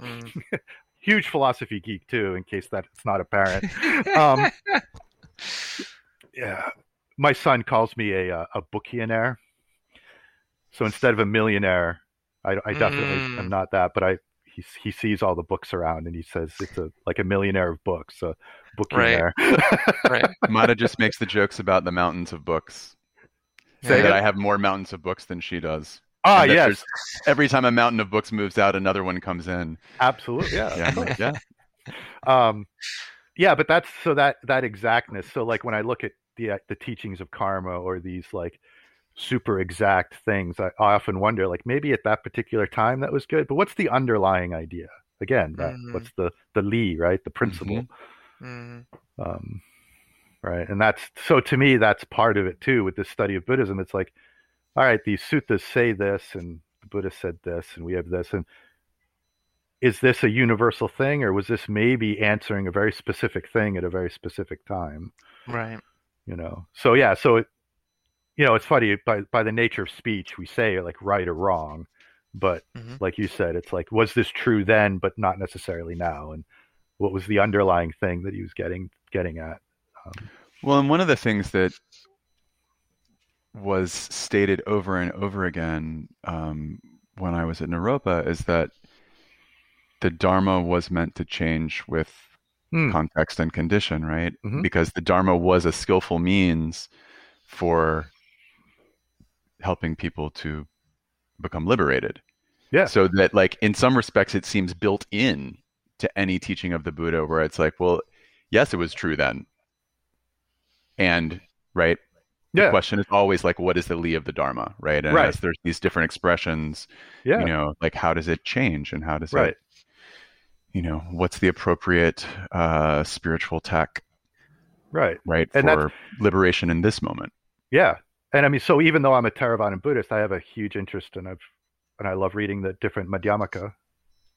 Mm. huge philosophy geek too, in case that's not apparent. Um, yeah, my son calls me a uh, a bookionaire. So instead of a millionaire, I, I definitely Mm. am not that. But I he he sees all the books around and he says it's a like a millionaire of books, a bookionaire. right. Right. Mata just makes the jokes about the mountains of books. Say Say that I have more mountains of books than she does. ah, And yes, Every time a mountain of books moves out, another one comes in. absolutely, yeah. Yeah, like, yeah. um yeah but that's so that that exactness so like when i look at the uh, the teachings of karma or these like super exact things I, I often wonder like maybe at that particular time that was good but what's the underlying idea? Again that Mhm. what's the the Li, right? The principle. Mm. um right and that's so to me that's part of it too with this study of buddhism. It's like all right these suttas say this and the buddha said this and we have this and is this a universal thing or was this maybe answering a very specific thing at a very specific time? Right. you know? So yeah so it you know it's funny by by the nature of speech we say like right or wrong but Mhm. like you said it's like was this true then but not necessarily now and what was the underlying thing that he was getting getting at um, Well, and one of the things that was stated over and over again um, when I was at Naropa is that the Dharma was meant to change with Hmm. context and condition, right? Mhm. Because the Dharma was a skillful means for helping people to become liberated. Yeah. So that, like, in some respects, it seems built in to any teaching of the Buddha, where it's like, well, yes, it was true then. And, right, Yeah. the question is always like, what is the Li of the Dharma, right? And Right. as there's these different expressions, yeah you know, like how does it change and how does right it, you know, what's the appropriate uh, spiritual tech, right right, And for liberation in this moment? yeah and i mean so even though i'm a theravada buddhist i have a huge interest and i've and I love reading the different Madhyamaka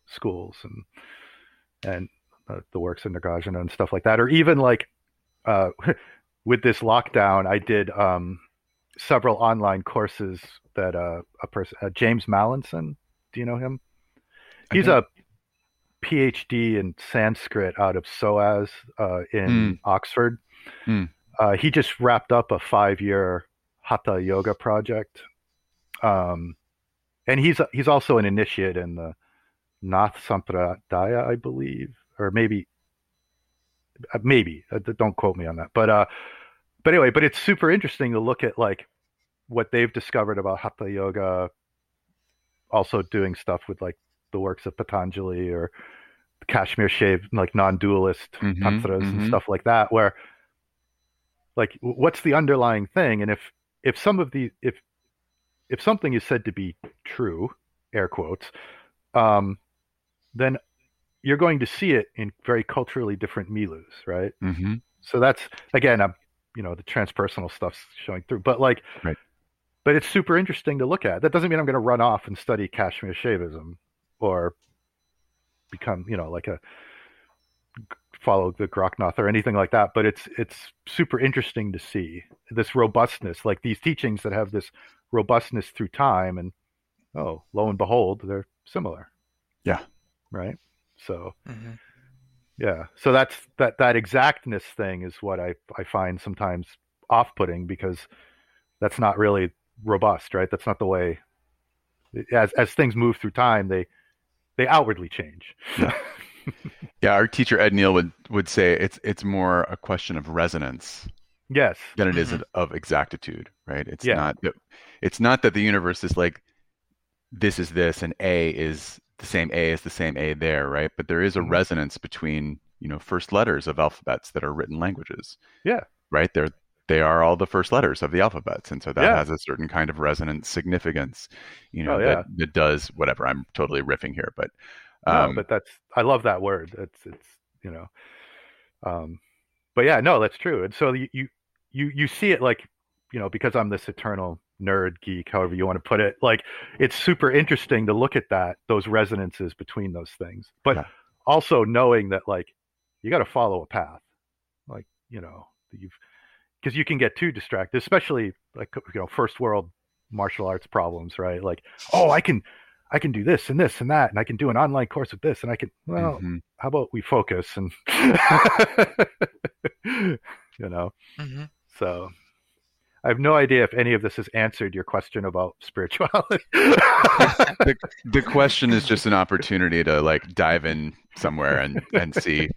schools and and uh, the works in Nagarjuna and stuff like that, or even like uh, with this lockdown, I did um, several online courses that uh, a person, uh, James Mallinson, do you know him? He's a PhD in Sanskrit out of SOAS uh, in Mm. Oxford. Mm. Uh, he just wrapped up a five-year Hatha Yoga project, um, and he's he's also an initiate in the Nath Sampradaya, I believe, or maybe uh, maybe uh, don't quote me on that, but uh, but anyway, but it's super interesting to look at like what they've discovered about Hatha Yoga, also doing stuff with like the works of Patanjali or Kashmir Shaiva, like non-dualist Mhm, tantras and mhm. stuff like that, where like what's the underlying thing, and if if some of the if if something is said to be true, air quotes, um, then you're going to see it in very culturally different milus, right? hmm so that's again i'm you know the transpersonal stuff's showing through but like Right. but it's super interesting to look at that doesn't mean i'm going to run off and study kashmir shaivism or become you know like a follow the Gorakhnath or anything like that but it's it's super interesting to see this robustness like these teachings that have this robustness through time and oh lo and behold they're similar Yeah. right so hmm yeah. So that's that that exactness thing is what I I find sometimes off-putting because that's not really robust, right? That's not the way as as things move through time, they they outwardly change. Yeah, our teacher Ed Neal would would say it's it's more a question of resonance yes. than it is Mhm. of exactitude, right? It's Yeah. not that it's not that the universe is like this is this and A is the same A is the same A there, right? But there is a Mhm. resonance between, you know, first letters of alphabets that are written languages. Yeah. Right? They're they are all the first letters of the alphabets. And so that Yeah. has a certain kind of resonance significance, you know, Oh, yeah. that, that does whatever. I'm totally riffing here, but No, um but that's I love that word. It's it's you know um but yeah, no, that's true. And so you you you, you see it like, you know, because I'm this eternal nerd geek, however you want to put it, like it's super interesting to look at that, those resonances between those things. But Yeah. also knowing that like you got to follow a path. Like, you know, you've because you can get too distracted, especially like you know, first world martial arts problems, right? Like, oh, I can I can do this and this and that, and I can do an online course with this, and I can. Well, mhm. how about we focus and, you know. hmm So, I have no idea if any of this has answered your question about spirituality. the, the question is just an opportunity to like dive in somewhere and and see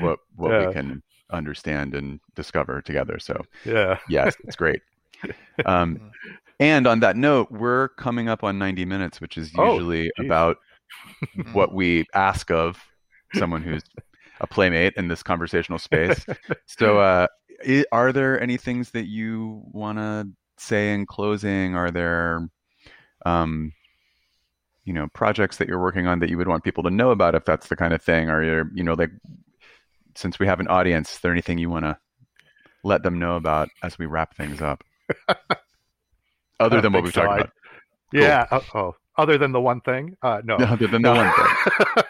what what Yeah. we can understand and discover together so yeah. yes it's great um and on that note we're coming up on 90 minutes which is Oh, usually geez. about what we ask of someone who's a playmate in this conversational space. So uh are there any things that you want to say in closing? Are there um you know projects that you're working on that you would want people to know about if that's the kind of thing? Or you're you know like since we have an audience is there anything you want to let them know about as we wrap things up other than what we've so. talked I- about Yeah. uh, Oh, other than the one thing? Uh, no. other than the No. one thing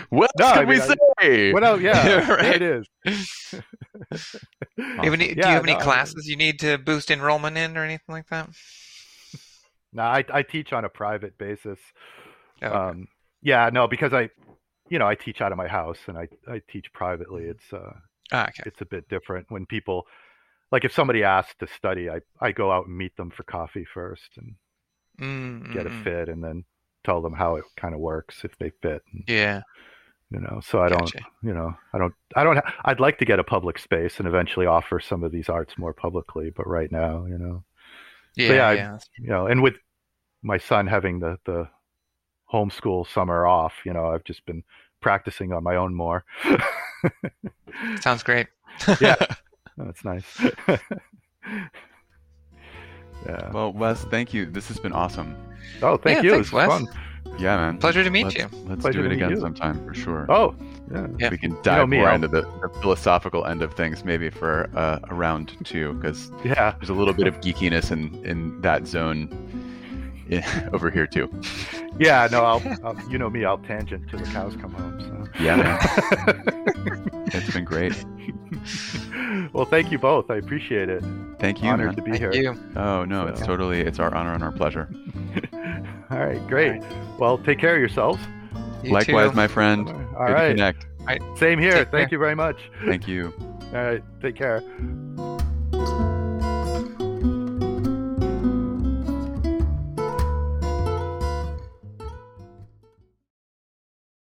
what No, else I can we say What else? Yeah, Yeah, right. it is. Do you have any, do Yeah, you have any no, I- classes you need to boost enrollment in or anything like that? No, I, I teach on a private basis. Oh, okay. Um, yeah, no, because I, you know, I teach out of my house and I, I teach privately. It's uh, Ah, okay. it's a bit different when people, like if somebody asks to study, I, I go out and meet them for coffee first and Mm, get mm, a mm. fit and then tell them how it kind of works if they fit. And, Yeah. you know, so I don't, you know, I don't, I don't, ha- I'd like to get a public space and eventually offer some of these arts more publicly, but right now, you know, Yeah. yeah, I- yeah. you know, and with my son having the the homeschool summer off, you know, I've just been practicing on my own more. Sounds great. Yeah. That's nice. yeah. well wes thank you this has been awesome Oh, thank Yeah, you. thanks, It was Wes. fun. yeah man Pleasure to meet let's, you. let's Pleasure do it again you. sometime for sure Oh, yeah. Yeah. we can dive me, more I'll- into the, the philosophical end of things maybe for uh, a round two because Yeah. there's a little bit of geekiness in in that zone over here too. Yeah, no, I'll, I'll, you know me, I'll tangent till the cows come home. So. Yeah, man. it's been great. well, thank you both. I appreciate it. Thank you. Honored man. to be Thank here. you. Oh no, it's So- totally it's our honor and our pleasure. All right, great. Well, take care of yourselves. You Likewise, too. my friend. All Good to right. connect. Same here. Take Thank care. you very much. Thank you. All right, take care.